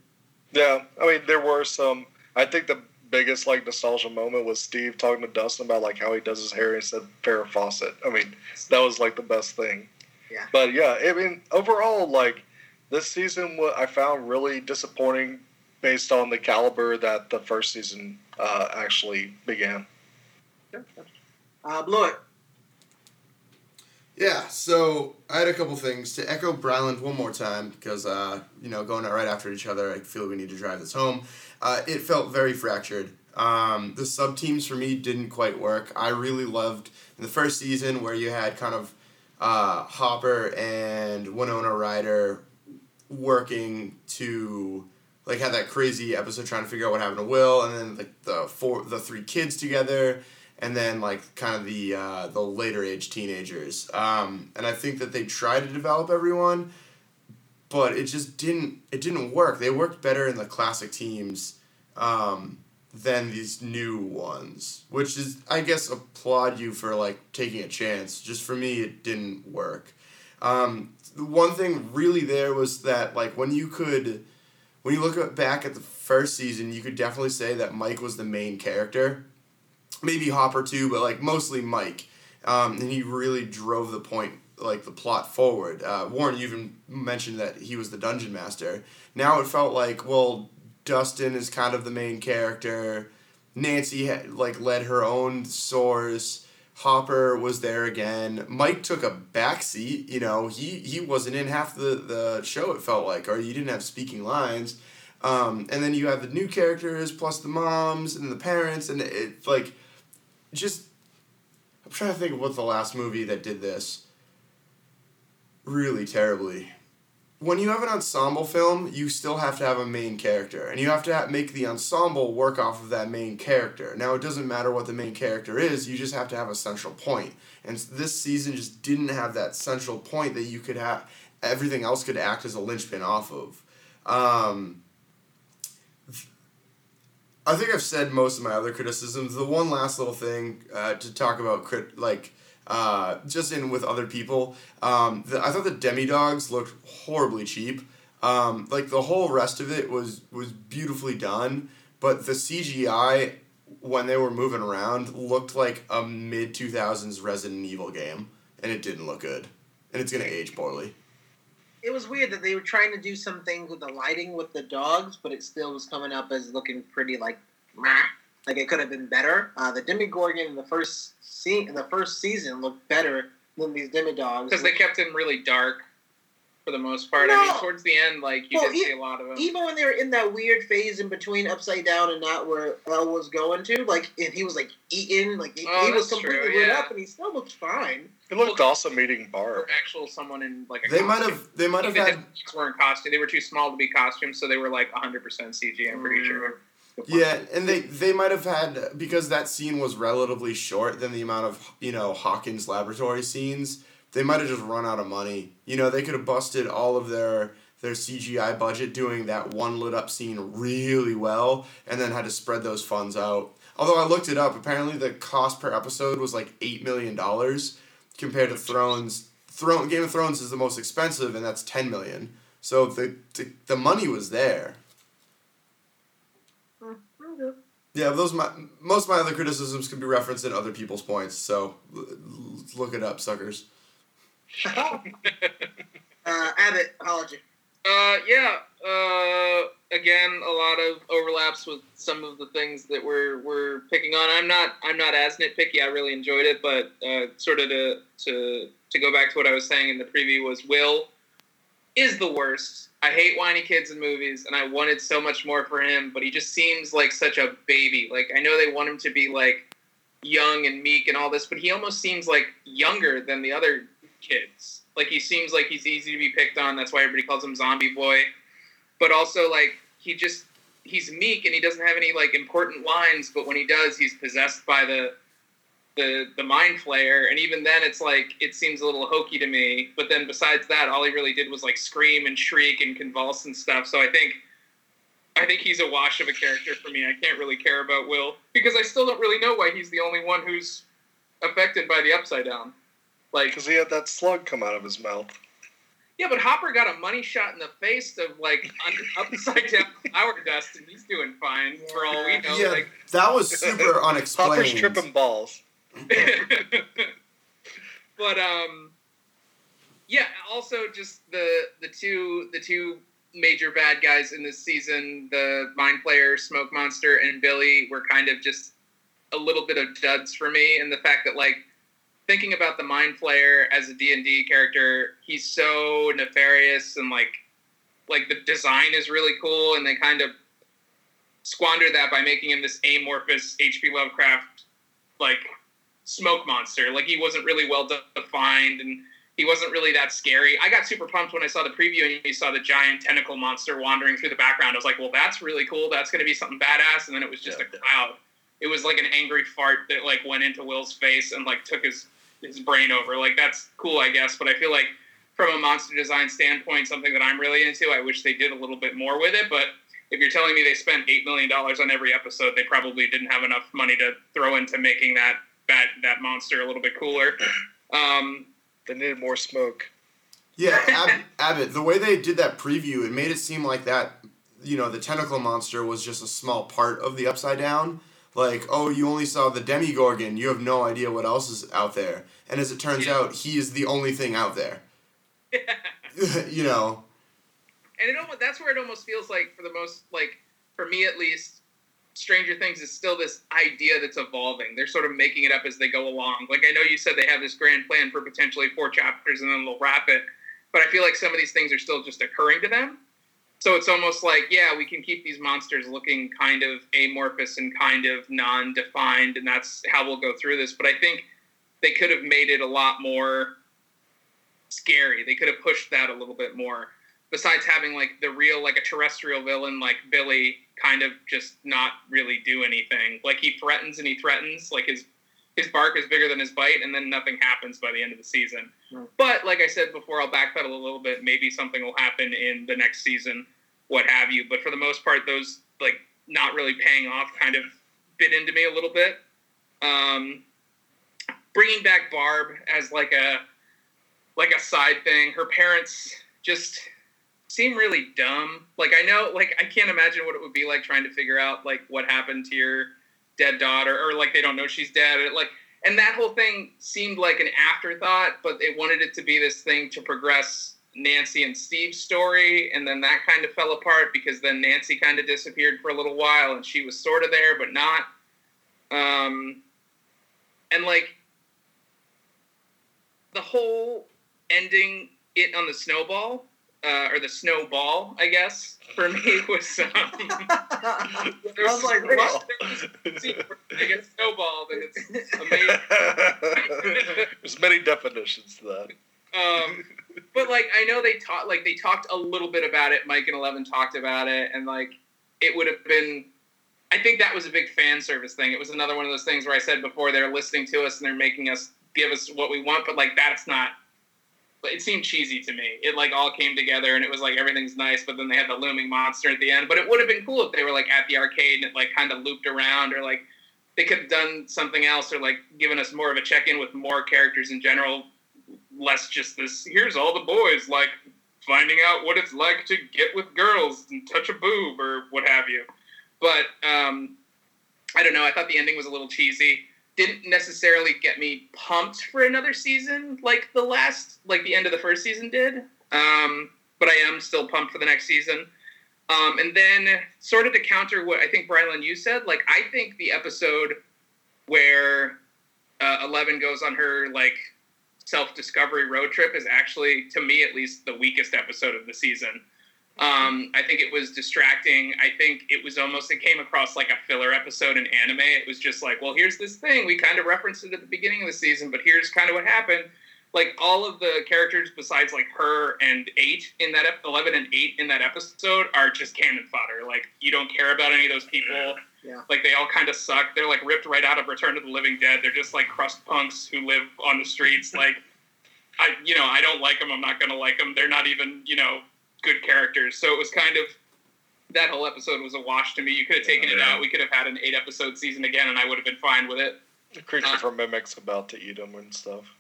D: Yeah, I mean, there were some. I think the biggest like nostalgia moment was Steve talking to Dustin about like how he does his hair. He said Farrah Fawcett. I mean, that was like the best thing.
C: Yeah.
D: But yeah, I mean, overall, like this season, what I found really disappointing based on the caliber that the first season uh, actually began.
C: Uh, Blewett.
A: Yeah, so I had a couple things to echo Bryland one more time because uh, you know going out right after each other. I feel we need to drive this home. Uh, it felt very fractured. Um, the sub teams for me didn't quite work. I really loved in the first season where you had kind of uh, Hopper and Winona Ryder working to like had that crazy episode trying to figure out what happened to Will, and then like the four the three kids together and then like kind of the uh, the later age teenagers. Um, and I think that they tried to develop everyone, but it just didn't it didn't work. They worked better in the classic teams um, than these new ones, which is I guess applaud you for like taking a chance. Just for me, it didn't work. Um, the one thing really there was that like when you could when you look back at the first season, you could definitely say that Mike was the main character maybe Hopper too, but like mostly Mike. Um, and he really drove the point, like the plot forward. Uh, Warren, you even mentioned that he was the dungeon master. Now it felt like, well, Dustin is kind of the main character. Nancy had, like led her own source. Hopper was there again. Mike took a backseat. You know, he he wasn't in half the the show. It felt like, or he didn't have speaking lines. Um, and then you have the new characters plus the moms and the parents, and it like just I'm trying to think of what the last movie that did this really terribly. When you have an ensemble film, you still have to have a main character, and you have to make the ensemble work off of that main character. Now, it doesn't matter what the main character is; you just have to have a central point. And this season just didn't have that central point that you could have. Everything else could act as a linchpin off of. Um, I think I've said most of my other criticisms. The one last little thing uh, to talk about, crit like uh, just in with other people. Um, the, I thought the demodogs looked horribly cheap. Um, like the whole rest of it was was beautifully done, but the CGI when they were moving around looked like a mid two thousands Resident Evil game, and it didn't look good, and it's gonna age poorly.
C: It was weird that they were trying to do some things with the lighting with the dogs, but it still was coming up as looking pretty like, meh. Like it could have been better. Uh, the Demogorgon in the first scene in the first season looked better than these Demodogs
B: because they kept him really dark for the most part. I mean, towards the end, like you
C: Well,
B: did
C: e-
B: see a lot of them.
C: even when they were in that weird phase in between upside down and not where El was going to, like and he was like eating, like he,
B: Oh,
C: he was
B: that's true,
C: completely lit
B: yeah.
C: up, and he still looked fine.
D: It looked awesome eating
B: or
D: Barb.
B: actual someone in like a
A: They might have they might have had
B: if weren't costume. They were too small to be costumes, so they were like 100% CG. I'm pretty sure.
A: Yeah, and they they might have had because that scene was relatively short than the amount of you know Hawkins laboratory scenes. They might have just run out of money. You know, they could have busted all of their their CGI budget doing that one lit up scene really well, and then had to spread those funds out. Although I looked it up, apparently the cost per episode was like eight million dollars compared to Thrones. Throne Game of Thrones is the most expensive, and that's ten million. So the the, the money was there. Yeah, those my most of my other criticisms can be referenced in other people's points. So l- l- look it up, suckers. [LAUGHS]
C: Uh, Abbott, apology.
B: Uh, yeah. Uh, again, a lot of overlaps with some of the things that we're we're picking on. I'm not I'm not as nitpicky. I really enjoyed it, but uh, sort of to to to go back to what I was saying in the preview was Will is the worst. I hate whiny kids in movies, and I wanted so much more for him, but he just seems like such a baby. Like I know they want him to be like young and meek and all this, but he almost seems like younger than the other kids. Like he seems like he's easy to be picked on. That's why everybody calls him Zombie Boy. But also like he just he's meek and he doesn't have any like important lines, but when he does, he's possessed by the the the mind flayer. And even then it's like it seems a little hokey to me. But then besides that all he really did was like scream and shriek and convulse and stuff. So i think i think he's a wash of a character for me. I can't really care about will because i still don't really know why he's the only one who's affected by the upside down. Like
D: Because he had that slug come out of his mouth.
B: yeah but hopper got a money shot in the face of like un- [LAUGHS] upside down flower dust and he's doing fine for all we know
A: yeah,
B: like
A: that was super [LAUGHS]
D: Hopper's tripping balls. [LAUGHS]
B: but um yeah also just the the two the two major bad guys in this season the mind flayer smoke monster and billy were kind of just a little bit of duds for me. And the fact that like thinking about the mind Flayer as a d&d character he's so nefarious and like like the design is really cool. And they kind of squandered that by making him this amorphous hp lovecraft like smoke monster. Like he wasn't really well defined and he wasn't really that scary. I got super pumped when I saw the preview and you saw the giant tentacle monster wandering through the background. I was like, well, that's really cool. That's going to be something badass. And then it was just
D: Yeah.
B: a cloud. It was like an angry fart that like went into Will's face and like took his his brain over. Like that's cool, I guess. But I feel like from a monster design standpoint, something that I'm really into. I wish they did a little bit more with it, but if you're telling me they spent eight million dollars on every episode, they probably didn't have enough money to throw into making that that that monster a little bit cooler. Um,
D: They needed more smoke.
A: Yeah, [LAUGHS] Ab- Abbott, the way they did that preview, it made it seem like that, you know, the tentacle monster was just a small part of the Upside Down. Like, oh, you only saw the Demogorgon, you have no idea what else is out there. And as it turns
B: Yeah.
A: out, he is the only thing out there. [LAUGHS] [LAUGHS] you know,
B: and it almost that's where it almost feels like for the most like for me at least stranger things is still this idea that's evolving. They're sort of making it up as they go along. Like i know you said they have this grand plan for potentially four chapters and then they'll wrap it but i feel like some of these things are still just occurring to them. So it's almost like yeah we can keep these monsters looking kind of amorphous and kind of non-defined and that's how we'll go through this. But i think they could have made it a lot more scary. They could have pushed that a little bit more besides having like the real like a terrestrial villain like Billy kind of just not really do anything. Like he threatens and he threatens, like his his bark is bigger than his bite, and then nothing happens by the end of the season.
C: Right.
B: But like I said before, I'll backpedal a little bit. Maybe something will happen in the next season, what have you. But for the most part, those like not really paying off kind of bit into me a little bit. Um, bringing back Barb as like a like a side thing. Her parents just seem really dumb. Like I know, like I can't imagine what it would be like trying to figure out like what happened to your dead daughter, or like they don't know she's dead, like. And that whole thing seemed like an afterthought, but they wanted it to be this thing to progress Nancy and Steve's story, and then that kind of fell apart because then Nancy kind of disappeared for a little while, and she was sort of there but not. Um, and like the whole ending it on the snowball uh, or the snowball, I guess, for me [LAUGHS] was. Um, [LAUGHS]
C: I was like, what?
B: I get snowball, then it's amazing. [LAUGHS]
D: There's many definitions to that.
B: Um, but like, I know they talked, like they talked a little bit about it. Mike and Eleven talked about it, and like, it would have been. I think that was a big fan service thing. It was another one of those things where I said before they're listening to us and they're making us give us what we want, but like that's not. It seemed cheesy to me. It like all came together and it was like everything's nice, but then they had the looming monster at the end. But it would have been cool if they were like at the arcade and it like kind of looped around, or like they could have done something else, or like given us more of a check in with more characters in general, less just this. Here's all the boys like finding out what it's like to get with girls and touch a boob or what have you. But um, I don't know. I thought the ending was a little cheesy. Didn't necessarily get me pumped for another season like the last, like the end of the first season did. Um, but I am still pumped for the next season. Um, and then, sort of to counter what I think Brylan you said, like I think the episode where uh, Eleven goes on her like self discovery road trip is actually, to me at least, the weakest episode of the season. Um, I think it was distracting. I think it was almost it came across like a filler episode in anime. It was just like, well, here's this thing we kind of referenced it at the beginning of the season, but here's kind of what happened. Like all of the characters besides like her and eight in that ep- eleven and eight in that episode are just cannon fodder. Like you don't care about any of those people.
C: Yeah.
B: Like they all kind of suck. They're like ripped right out of Return of the Living Dead. They're just like crust punks who live on the streets. [LAUGHS] Like I, you know, I don't like them. I'm not gonna like them. They're not even, you know, good characters. So it was kind of that whole episode was a wash to me. You could have taken it
D: Yeah.
B: out. We could have had an eight episode season again, and I would have been fine with it.
D: The creature from Mimic's about to eat him and stuff. [LAUGHS]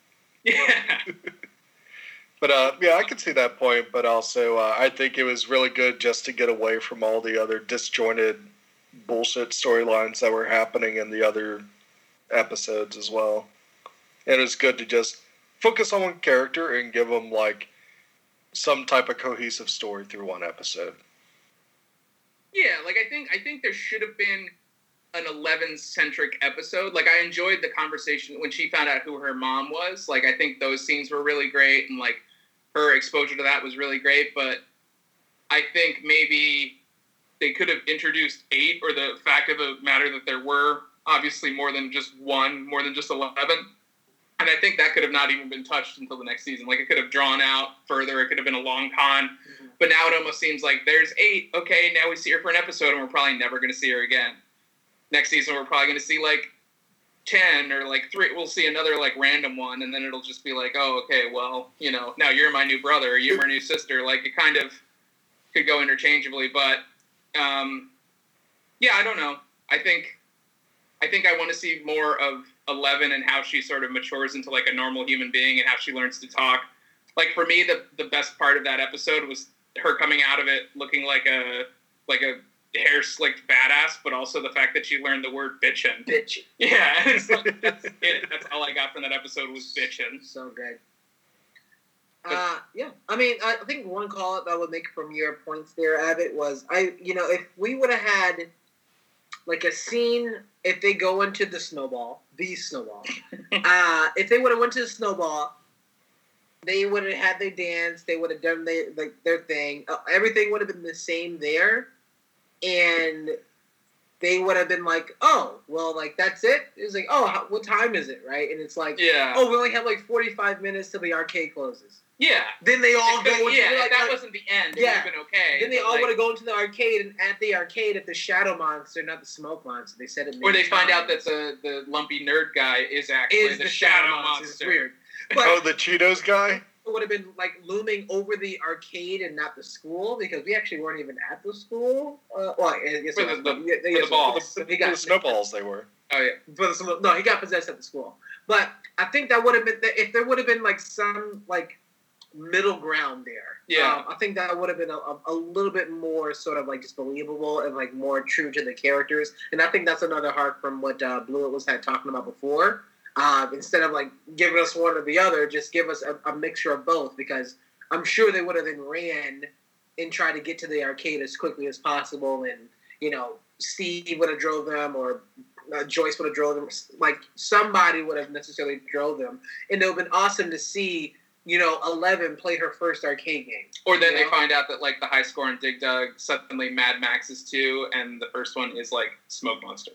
B: Yeah, [LAUGHS]
D: But uh, yeah, I could see that point. But also, uh, I think it was really good just to get away from all the other disjointed bullshit storylines that were happening in the other episodes as well. And it's good to just focus on one character and give them like some type of cohesive story through one episode.
B: yeah. Like I think I think there should have been an eleven centric episode. Like I enjoyed the conversation when she found out who her mom was. Like I think those scenes were really great, and like her exposure to that was really great. But I think maybe they could have introduced eight, or the fact of the matter that there were obviously more than just one, more than just eleven. And I think that could have not even been touched until the next season. Like it could have drawn out further. It could have been a long con. But now it almost seems like there's eight. Okay, now we see her for an episode, and we're probably never going to see her again. Next season, we're probably going to see like ten or like three. We'll see another like random one, and then it'll just be like, oh, okay, well, you know, now you're my new brother, or you're my new sister. Like it kind of could go interchangeably, but um, yeah, I don't know. I think I think I want to see more of Eleven and how she sort of matures into like a normal human being and how she learns to talk. Like for me, the the best part of that episode was her coming out of it looking like a like a hair slicked badass, but also the fact that she learned the word bitchin.
C: Bitch.
B: Yeah, like, that's [LAUGHS] it. That's all I got from that episode was bitchin.
C: So good. Uh, yeah, I mean, I think one call out that I would make from your points there, Abbott, was I, you know, if we would have had like a scene, if they go into the snowball, the snowball, [LAUGHS] uh, if they would have went to the snowball, they would have had their dance, they would have done their like their thing, uh, everything would have been the same there, and they would have been like, oh, well, like that's it. It's like, oh, how, what time is it, right? And it's like,
B: Yeah,
C: oh, we only have like 45 minutes till the arcade closes.
B: Yeah.
C: Then they all
B: It
C: go.
B: could've-
C: Into,
B: yeah,
C: like,
B: that
C: like-
B: wasn't the end, it
C: Yeah.
B: would been okay.
C: then they all
B: like-
C: want to go into the arcade, and at the arcade, at the shadow monster, not the smoke monster, they said it.
B: Or they
C: many
B: find out that the, the lumpy nerd guy is actually
C: is
B: the, shadow monster.
C: It's weird. [LAUGHS] But
D: oh, the Cheetos guy?
C: it would have been like looming over the arcade and not the school because we actually weren't even at the school. Uh, well, I guess
B: For the-
C: was-
B: the-
C: yeah,
B: for
C: yes,
B: the balls.
D: The,
C: He got-
D: the snowballs they were.
B: Oh yeah,
C: For the sm- no, he got possessed at the school. But I think that would have been if there would have been like some like middle ground there.
B: Yeah.
C: um, I think that would have been a, a, little bit more sort of like just believable and like more true to the characters. And I think that's another heart from what uh, Blewett was had talking about before. Um, instead of like giving us one or the other, just give us a, a mixture of both because I'm sure they would have then ran and tried to get to the arcade as quickly as possible. And you know, Steve would have drove them or uh, Joyce would have drove them. Like somebody would have necessarily drove them, and it would have been awesome to see. You know, Eleven play her first arcade game.
B: Or then
C: You
B: they
C: know?
B: find out that like the high score in Dig Dug suddenly Mad Max is two, and the first one is like Smoke Monster.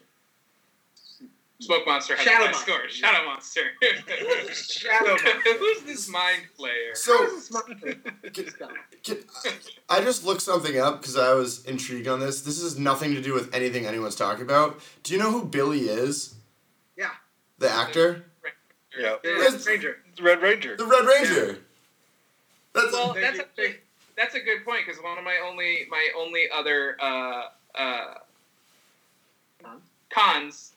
B: Smoke Monster has
C: Shadow
B: a high
C: Monster.
B: score. Shadow Monster. [LAUGHS]
C: Shadow [LAUGHS] Monster.
B: Who's this mind flayer?
A: So,
C: Smart. [LAUGHS]
A: can, I just looked something up because I was intrigued on this. This has nothing to do with anything anyone's talking about. Do you know who Billy is?
C: Yeah.
A: The actor?
D: Yeah.
C: The Stranger.
D: The Red Ranger.
A: The Red Ranger. That's
B: Well, that's actually that's a good point because one of my only my only other uh, uh,
C: Cons?
B: cons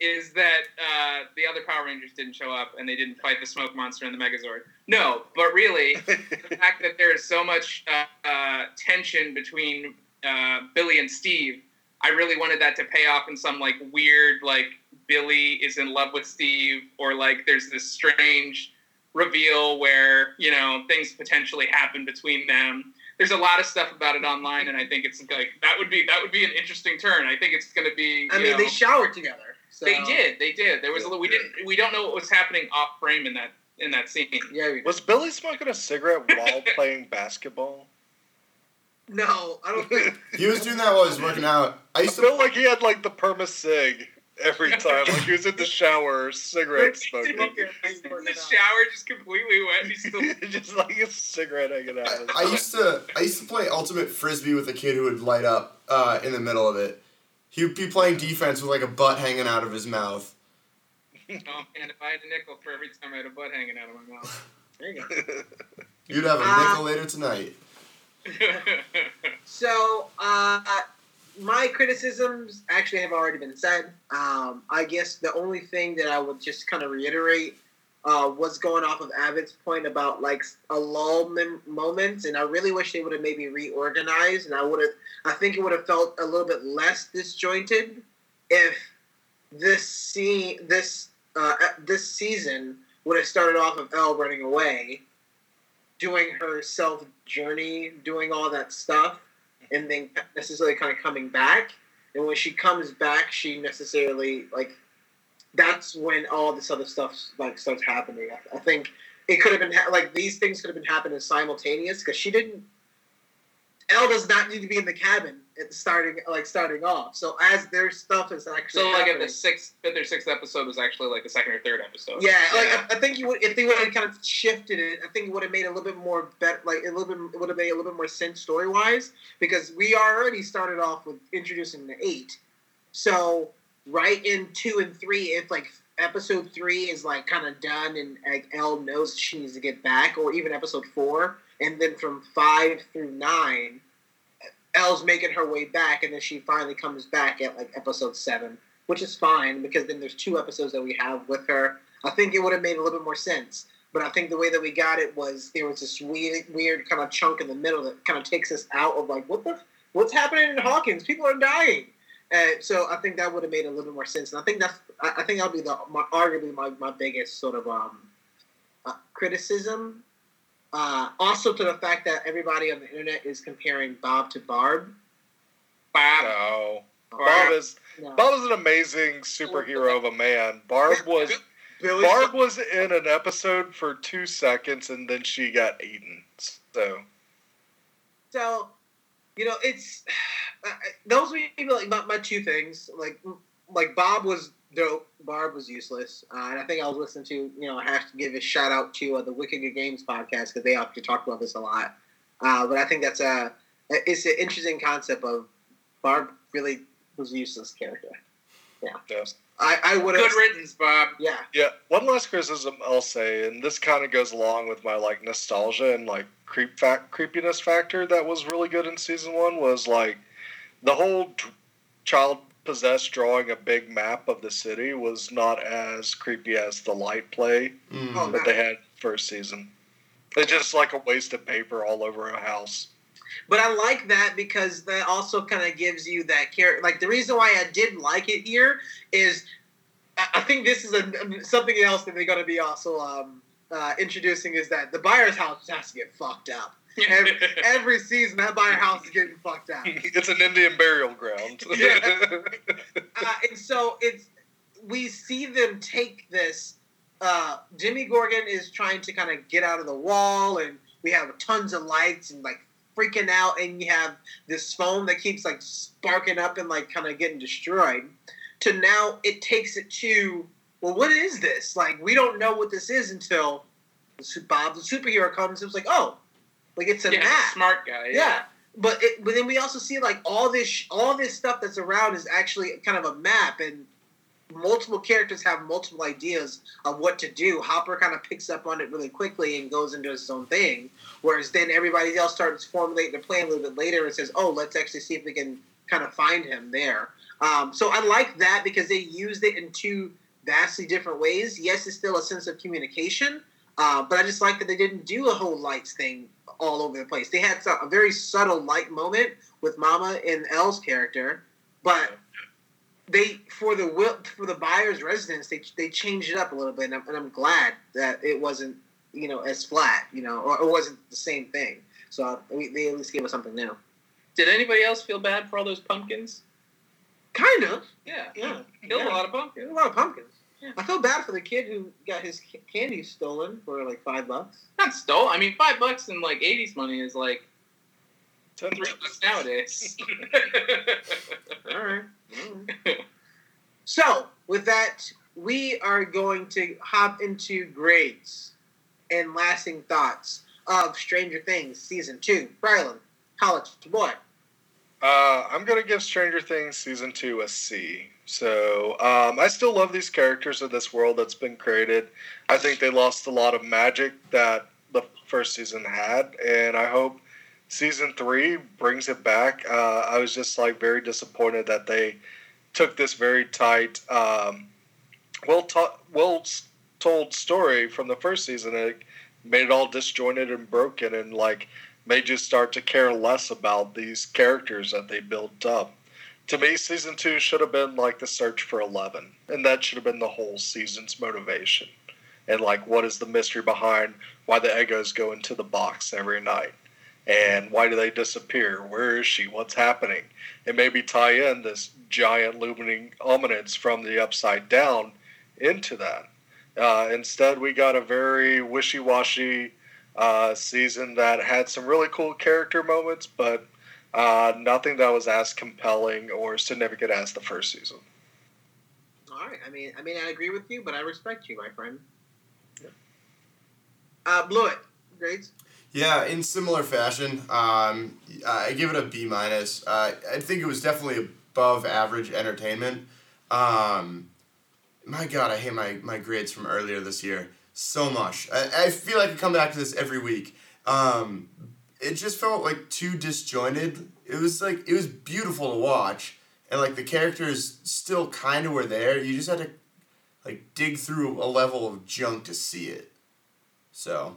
B: is that uh, the other Power Rangers didn't show up and they didn't fight the Smoke Monster and the Megazord. No, but really, [LAUGHS] the fact that there is so much uh, uh, tension between uh, Billy and Steve, I really wanted that to pay off in some like weird like Billy is in love with Steve or like there's this strange reveal where you know things potentially happen between them. There's a lot of stuff about it online, and I think it's like that would be that would be an interesting turn. I think it's going to be.
C: I mean,
B: know-
C: they showered together. So.
B: they did. They did. There was a little. We didn't. We don't know what was happening off frame in that in that scene.
C: Yeah, we
D: Was Billy smoking a cigarette [LAUGHS] while playing basketball?
C: No, I don't [LAUGHS] think.
A: He was doing that while he was working out. I
D: I
A: used to
D: feel like he had like the perma cig every [LAUGHS] time. Like he was in the shower, cigarette [LAUGHS] smoking.
B: in the shower, just completely wet. He's still [LAUGHS]
D: just like a cigarette hanging out. of
A: I used to I used to play ultimate frisbee with a kid who would light up uh, in the middle of it. He would be playing defense with like a butt hanging out of his mouth.
B: Oh man, if I had a nickel for every time I had a butt hanging out of my mouth.
C: There you go.
A: You'd have a
C: Uh,
A: nickel later tonight.
C: So, uh, my criticisms actually have already been said. Um, I guess the only thing that I would just kind of reiterate uh, was going off of Avid's point about like a lull mem- moment, and I really wish they would have maybe reorganized, and I would have. I think it would have felt a little bit less disjointed if this scene, this uh, this season would have started off of El running away, doing her self journey, doing all that stuff, and then necessarily kind of coming back. And when she comes back, she necessarily like that's when all this other stuff like starts happening. I, I think it could have been ha- like these things could have been happening simultaneous because she didn't. El does not need to be in the cabin at starting like starting off. So as their stuff is actually
B: so like if the sixth, fifth or sixth episode was actually like the second or third episode.
C: yeah, like I, I think you would if they would have kind of shifted it. I think it would have made a little bit more better, like a little bit. It would have made a little bit more sense story wise because we already started off with introducing the eight. So right in two and three, if like episode three is like kind of done and like El knows she needs to get back, or even episode four, and then from five through nine, El's making her way back, and then she finally comes back at like episode seven, which is fine because then there's two episodes that we have with her. I think it would have made a little bit more sense. But I think the way that we got it was there was this weird, weird kind of chunk in the middle that kind of takes us out of like, what the, what's happening in Hawkins? People are dying. Uh, so I think that would have made a little bit more sense, and I think that's, I, I think that'll be the my, arguably my, my biggest sort of um, uh, criticism. Uh, also to the fact that everybody on the internet is comparing Bob to Barb.
B: Bob.
D: No. Bob is
C: no.
D: Bob is an amazing superhero of a man. Barb [LAUGHS] was
C: Billy
D: Barb was in an episode for two seconds and then she got eaten. So
C: So, you know, it's [SIGHS] uh, those were like my, my two things. Like, like Bob was dope. Barb was useless, uh, and I think I was listening to. You know, I have to give a shout out to uh, the Wicked Good Games podcast because they often talk about this a lot. Uh, but I think that's a it's an interesting concept of Barb really was a useless character.
D: yes.
C: I, I would have.
B: Good riddance, Bob.
C: Yeah.
D: Yeah, one last criticism I'll say, and this kind of goes along with my like nostalgia and like creep fact creepiness factor that was really good in season one was like the whole child possessed drawing a big map of the city was not as creepy as the light play
A: Mm.
C: Oh,
D: that they had first season. It's just like a waste of paper all over a house.
C: But I like that because that also kind of gives you that character. Like the reason why I didn't like it here is, I I think this is a, something else that they're going to be also um, uh, introducing is that the Byers' house has to get fucked up. Every, [LAUGHS] every season, that Byers house is getting fucked up.
D: it's an Indian burial ground. [LAUGHS]
C: Yeah. uh, and so it's we see them take this. Uh, Demogorgon is trying to kind of get out of the wall, and we have tons of lights and like freaking out, and you have this phone that keeps like sparking up and like kind of getting destroyed. To now, it takes it to well, what is this? Like we don't know what this is until Bob the superhero comes. It was like, oh, like it's a
B: yeah,
C: map.
B: smart guy.
C: Yeah, but it, but then we also see like all this sh- all this stuff that's around is actually kind of a map, and multiple characters have multiple ideas of what to do. Hopper kind of picks up on it really quickly and goes into his own thing, whereas then everybody else starts formulating their plan a little bit later and says, "Oh, let's actually see if we can kind of find him there." Um, so I like that because they used it in two vastly different ways. Yes, it's still a sense of communication, uh, but I just like that they didn't do a whole lights thing all over the place. They had some, a very subtle light moment with Mama and El's character, but they for the will for the Byers' residence they they changed it up a little bit, and I'm, and I'm glad that it wasn't you know as flat, you know, or it wasn't the same thing. So uh, we, they at least gave us something new.
B: Did anybody else feel bad for all those pumpkins?
C: Kind of,
B: Yeah.
C: yeah.
B: Killed
C: yeah.
B: a lot of pumpkins.
C: a lot of pumpkins. I feel bad for the kid who got his candy stolen for like five bucks.
B: Not stole. I mean, five bucks in like '80s money is like
D: Ten
B: three bucks nowadays. [LAUGHS]
C: All right. All right. [LAUGHS] so, with that, we are going to hop into grades and lasting thoughts of Stranger Things season two. Brylan, college boy.
D: Uh, I'm gonna give Stranger Things season two a C. So um, I still love these characters of this world that's been created. I think they lost a lot of magic that the first season had, and I hope season three brings it back. Uh, I was just like very disappointed that they took this very tight, um, well, ta- well told story from the first season and made it all disjointed and broken and like made just start to care less about these characters that they built up. To me, season two should have been like the search for Eleven, and that should have been the whole season's motivation. And like, what is the mystery behind why the Eggos go into the box every night? And why do they disappear? Where is she? What's happening? And maybe tie in this giant looming ominence from the upside down into that. Uh, instead, we got a very wishy washy uh, season that had some really cool character moments, but uh, nothing that was as compelling or significant as the first season.
C: All right. I mean, I mean, I agree with you, but I respect you, my friend. Uh, it. grades.
A: Yeah, in similar fashion, um, I give it a B minus. Uh, I think it was definitely above average entertainment. Um, my God, I hate my, my grades from earlier this year so much. I, I feel like I come back to this every week. Um, it just felt like too disjointed. It was like it was beautiful to watch, and like the characters still kind of were there. You just had to like dig through a level of junk to see it. So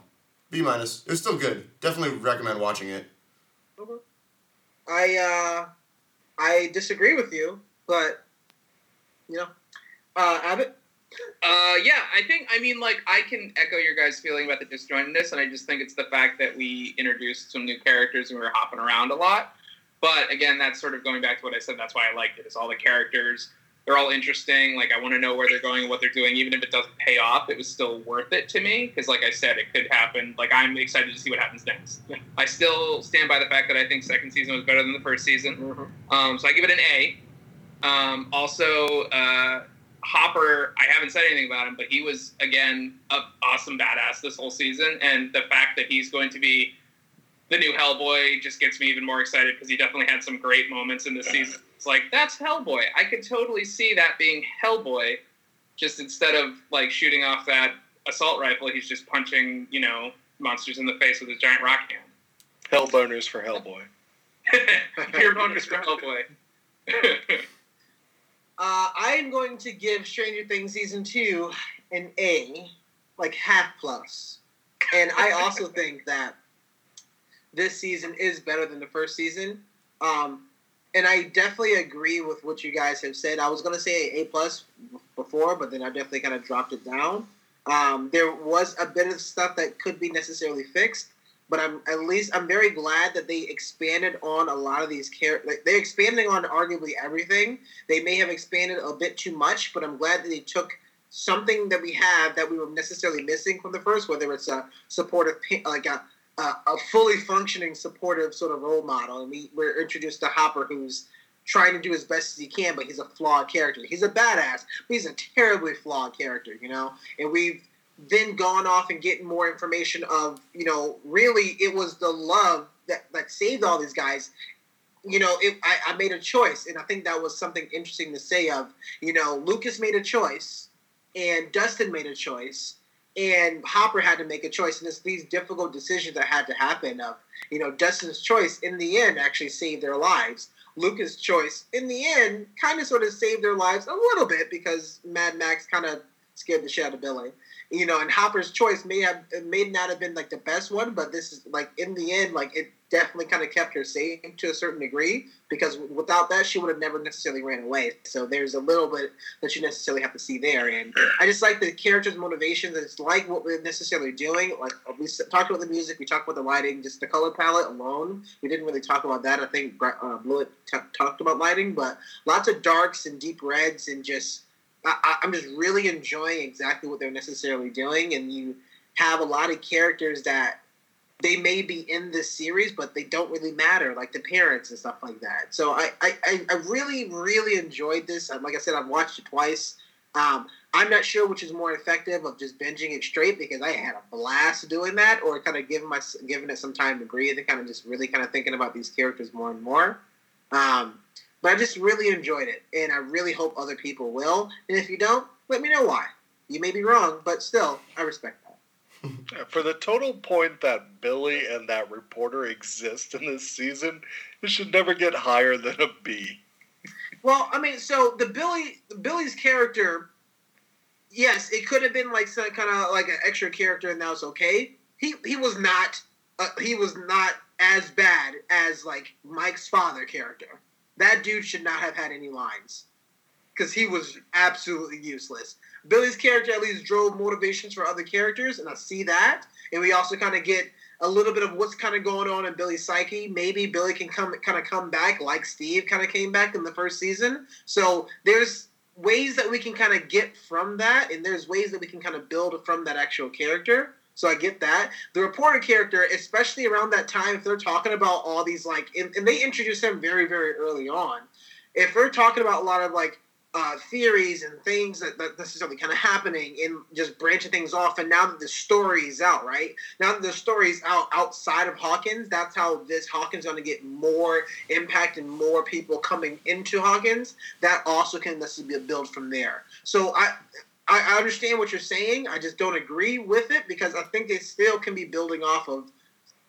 A: B minus. It was still good. Definitely recommend watching it.
C: I uh, I disagree with you, but you know, uh, Abbott.
B: Uh, yeah, I think I mean like I can echo your guys' feeling about the disjointedness, and I just think it's the fact that we introduced some new characters and we were hopping around a lot. But again, that's sort of going back to what I said. That's why I liked it. it. Is all the characters they're all interesting. Like I want to know where they're going and what they're doing, even if it doesn't pay off. It was still worth it to me because, like I said, it could happen. Like I'm excited to see what happens next. I still stand by the fact that I think second season was better than the first season. Um, so I give it an A. Um, also, uh, Hopper, I haven't said anything about him, but he was again a awesome badass this whole season, and the fact that he's going to be the new Hellboy just gets me even more excited because he definitely had some great moments in this season. It's like that's Hellboy. I could totally see that being Hellboy, just instead of like shooting off that assault rifle, he's just punching you know monsters in the face with his giant rock hand.
D: Hell boners for Hellboy. [LAUGHS]
B: Your bonus for Hellboy. [LAUGHS]
C: Uh, I am going to give Stranger Things season two an A, like half plus, and I also [LAUGHS] think that this season is better than the first season. Um, and I definitely agree with what you guys have said. I was going to say A plus before, but then I definitely kind of dropped it down. Um, there was a bit of stuff that could be necessarily fixed, but I'm at least I'm very glad that they expanded on a lot of these characters. Like, they're expanding on arguably everything. They may have expanded a bit too much, but I'm glad that they took something that we have that we were necessarily missing from the first, whether it's a supportive, like a a, a fully functioning supportive sort of role model, and we we're introduced to Hopper, who's trying to do as best as he can, but he's a flawed character. He's a badass, but he's a terribly flawed character, you know. And we've then gone off and getting more information of, you know, really it was the love that that saved all these guys. You know, it, I, I made a choice, and I think that was something interesting to say. Of you know, Lucas made a choice, and Dustin made a choice, and Hopper had to make a choice, and it's these difficult decisions that had to happen. Of you know, Dustin's choice in the end actually saved their lives. Lucas' choice in the end kind of sort of saved their lives a little bit because Mad Max kind of scared the shit out of Billy. You know, and Hopper's choice may have may not have been like the best one, but this is like in the end, like it definitely kind of kept her safe to a certain degree because without that, she would have never necessarily ran away. So there's a little bit that you necessarily have to see there, and I just like the characters' motivations. It's like what we're necessarily doing. Like we talked about the music, we talked about the lighting, just the color palette alone. We didn't really talk about that. I think uh, Blewett t- talked about lighting, but lots of darks and deep reds and just I, I'm just really enjoying exactly what they're necessarily doing, and you have a lot of characters that they may be in this series, but they don't really matter, like the parents and stuff like that. So I, I, I really, really enjoyed this. Like I said, I've watched it twice. Um, I'm not sure which is more effective of just binging it straight because I had a blast doing that, or kind of giving my giving it some time to breathe and kind of just really kind of thinking about these characters more and more. Um, but I just really enjoyed it, and I really hope other people will. And if you don't, let me know why. You may be wrong, but still, I respect that. [LAUGHS]
D: For the total point that Billy and that reporter exist in this season, it should never get higher than a B.
C: Well, I mean, so the Billy Billy's character, yes, it could have been like some kind of like an extra character, and that was okay. He he was not uh, he was not as bad as like Mike's father character. That dude should not have had any lines because he was absolutely useless. Billy's character at least drove motivations for other characters, and I see that. And we also kind of get a little bit of what's kind of going on in Billy's psyche. Maybe Billy can come kind of come back like Steve kind of came back in the first season. So there's ways that we can kind of get from that, and there's ways that we can kind of build from that actual character. So I get that. The reporter character, especially around that time, if they're talking about all these like, and, and they introduce him very, very early on. If they're talking about a lot of like uh, theories and things that, that necessarily kind of happening and just branching things off. And now that the story is out, right? Now that the story is out outside of Hawkins, that's how this Hawkins is going to get more impact and more people coming into Hawkins. That also can necessarily be a build from there. So I. I understand what you're saying. I just don't agree with it because I think they still can be building off of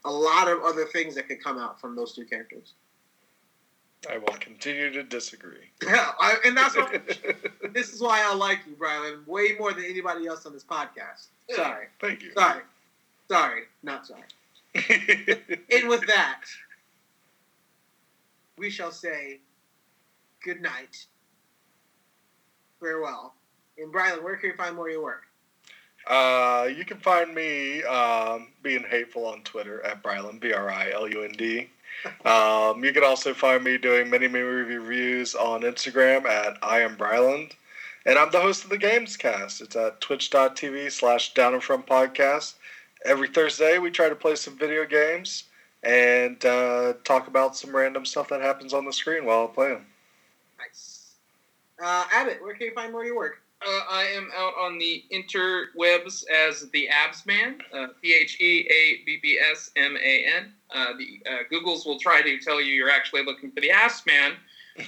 C: a lot of other things that could come out from those two characters.
D: I will continue to disagree.
C: Yeah, [LAUGHS] I, and that's what, [LAUGHS] this is why I like you, Brian, way more than anybody else on this podcast. Sorry.
D: Thank you.
C: Sorry. Sorry. Not sorry. [LAUGHS] and with that, we shall say good night, farewell. And where can you find more of your work?
D: Uh, you can find me um, being hateful on Twitter at Bryland, B R I L U N D. Um, you can also find me doing many movie reviews on Instagram at I am Bryland. And I'm the host of the Games Cast. It's at twitch.tv slash down in front podcast. Every Thursday, we try to play some video games and uh, talk about some random stuff that happens on the screen while I play them.
C: Nice. Uh, Abbott, where can you find more of your work?
B: Uh, I am out on the interwebs as the Abs Man, P H E A B B S M A N. Uh, the uh, Googles will try to tell you you're actually looking for the Ass Man,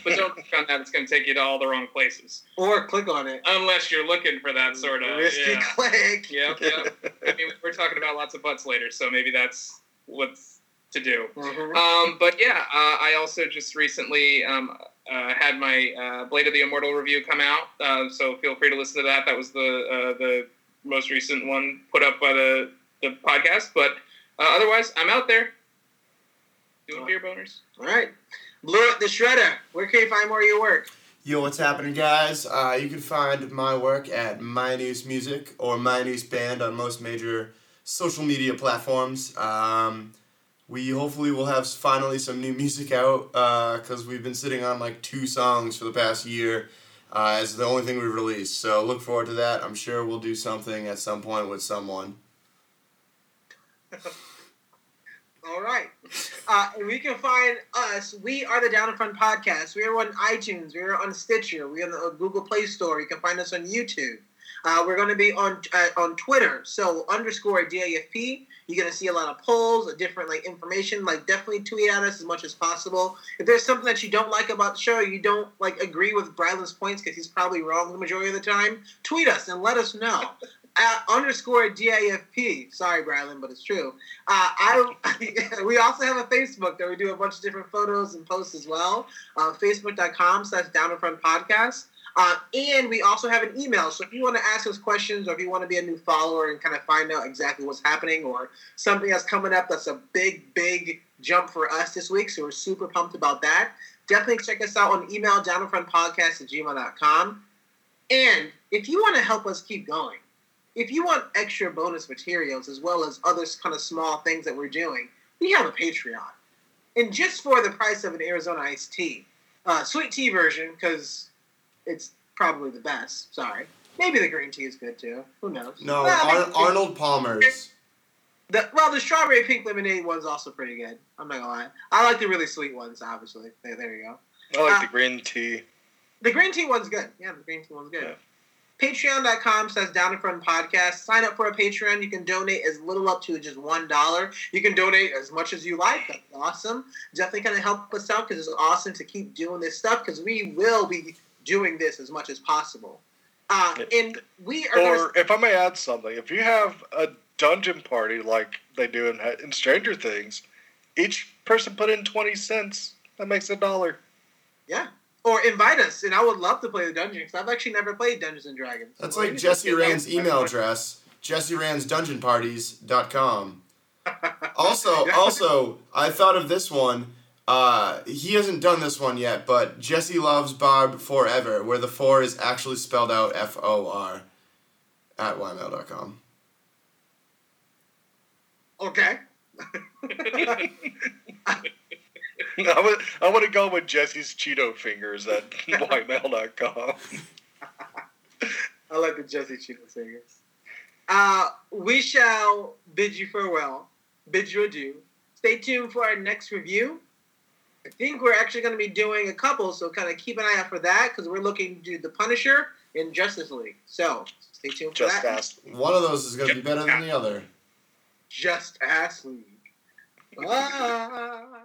B: but don't [LAUGHS] click on that; it's going to take you to all the wrong places.
C: Or click on it.
B: Unless you're looking for that sort of
C: risky
B: yeah.
C: click.
B: Yep, yep. I mean, we're talking about lots of butts later, so maybe that's what's to do.
C: Mhm.
B: Um, but yeah, uh, I also just recently um, uh, had my uh, Blade of the Immortal review come out, uh, so feel free to listen to that. That was the uh, the most recent one put up by the the podcast. But uh, otherwise, I'm out there doing beer boners.
C: All right. Blew it the shredder. Where can you find more of your work?
A: Yo, what's happening, guys? Uh, you can find my work at My News Music or My News Band on most major social media platforms. Um, we hopefully will have finally some new music out because we've been sitting on like two songs for the past year uh, as the only thing we've released. So look forward to that. I'm sure we'll do something at some point with someone. [LAUGHS]
C: All right. Uh, and we can find us. We are the Down in Front Podcast. We are on iTunes. We are on Stitcher. We are on the Google Play Store. You can find us on YouTube. Uh, we're going to be on uh, on Twitter. So underscore DIFP. You're going to see a lot of polls, a different like information. Like definitely tweet at us as much as possible. If there's something that you don't like about the show, you don't like agree with Bryland's points because he's probably wrong the majority of the time. Tweet us and let us know. [LAUGHS] At underscore DIFP. Sorry, Bryland, but it's true. Uh, I [LAUGHS] we also have a Facebook that we do a bunch of different photos and posts as well. Uh, Facebook.com slash Down in Front Podcast. Uh, and we also have an email. So if you want to ask us questions or if you want to be a new follower and kind of find out exactly what's happening or something that's coming up that's a big, big jump for us this week. So we're super pumped about that. Definitely check us out on email, downinfrontpodcast at gmail.com. And if you want to help us keep going, if you want extra bonus materials as well as other kind of small things that we're doing, we have a Patreon. And just for the price of an Arizona iced tea, uh, sweet tea version, because it's probably the best. Sorry. Maybe the green tea is good too. Who knows?
A: No,
C: Well,
A: Ar-
C: think-
A: Arnold Palmer's.
C: The, well, the strawberry pink lemonade one's also pretty good. I'm not gonna lie. I like the really sweet ones, obviously. There, there you go.
D: I like
C: Uh,
D: the green tea.
C: The green tea one's good. Yeah, the green tea one's good.
D: Yeah.
C: Patreon.com says Down in Front Podcast. Sign up for a Patreon. You can donate as little up to just one dollar. You can donate as much as you like. That's awesome. Definitely gonna help us out because it's awesome to keep doing this stuff because we will be doing this as much as possible. Uh, and we are gonna
D: Or if I may add something, if you have a dungeon party like they do in, in Stranger Things, each person put in twenty cents. That makes a dollar.
C: Yeah. Or invite us, and I would love to play the dungeon because I've actually never played Dungeons and Dragons.
A: That's like Jesse Rand's email address, jesserandsdungeonparties.com. [LAUGHS] Also, also, I thought of this one. Uh, he hasn't done this one yet, but Jesse loves Barb forever, where the four is actually spelled out F O R at ymail.com.
C: Okay. [LAUGHS]
D: I would I would have gone with Jesse's Cheeto fingers at [LAUGHS] whitemail.com.
C: I like the Jesse Cheeto fingers. Uh, we shall bid you farewell, bid you adieu. Stay tuned for our next review. I think we're actually going to be doing a couple, so kind of keep an eye out for that because we're looking to do The Punisher and Justice League. So stay tuned for
D: Just
C: that.
D: ask.
A: One of those is going to be better than the other.
C: Just Ass League. Ah. Bye.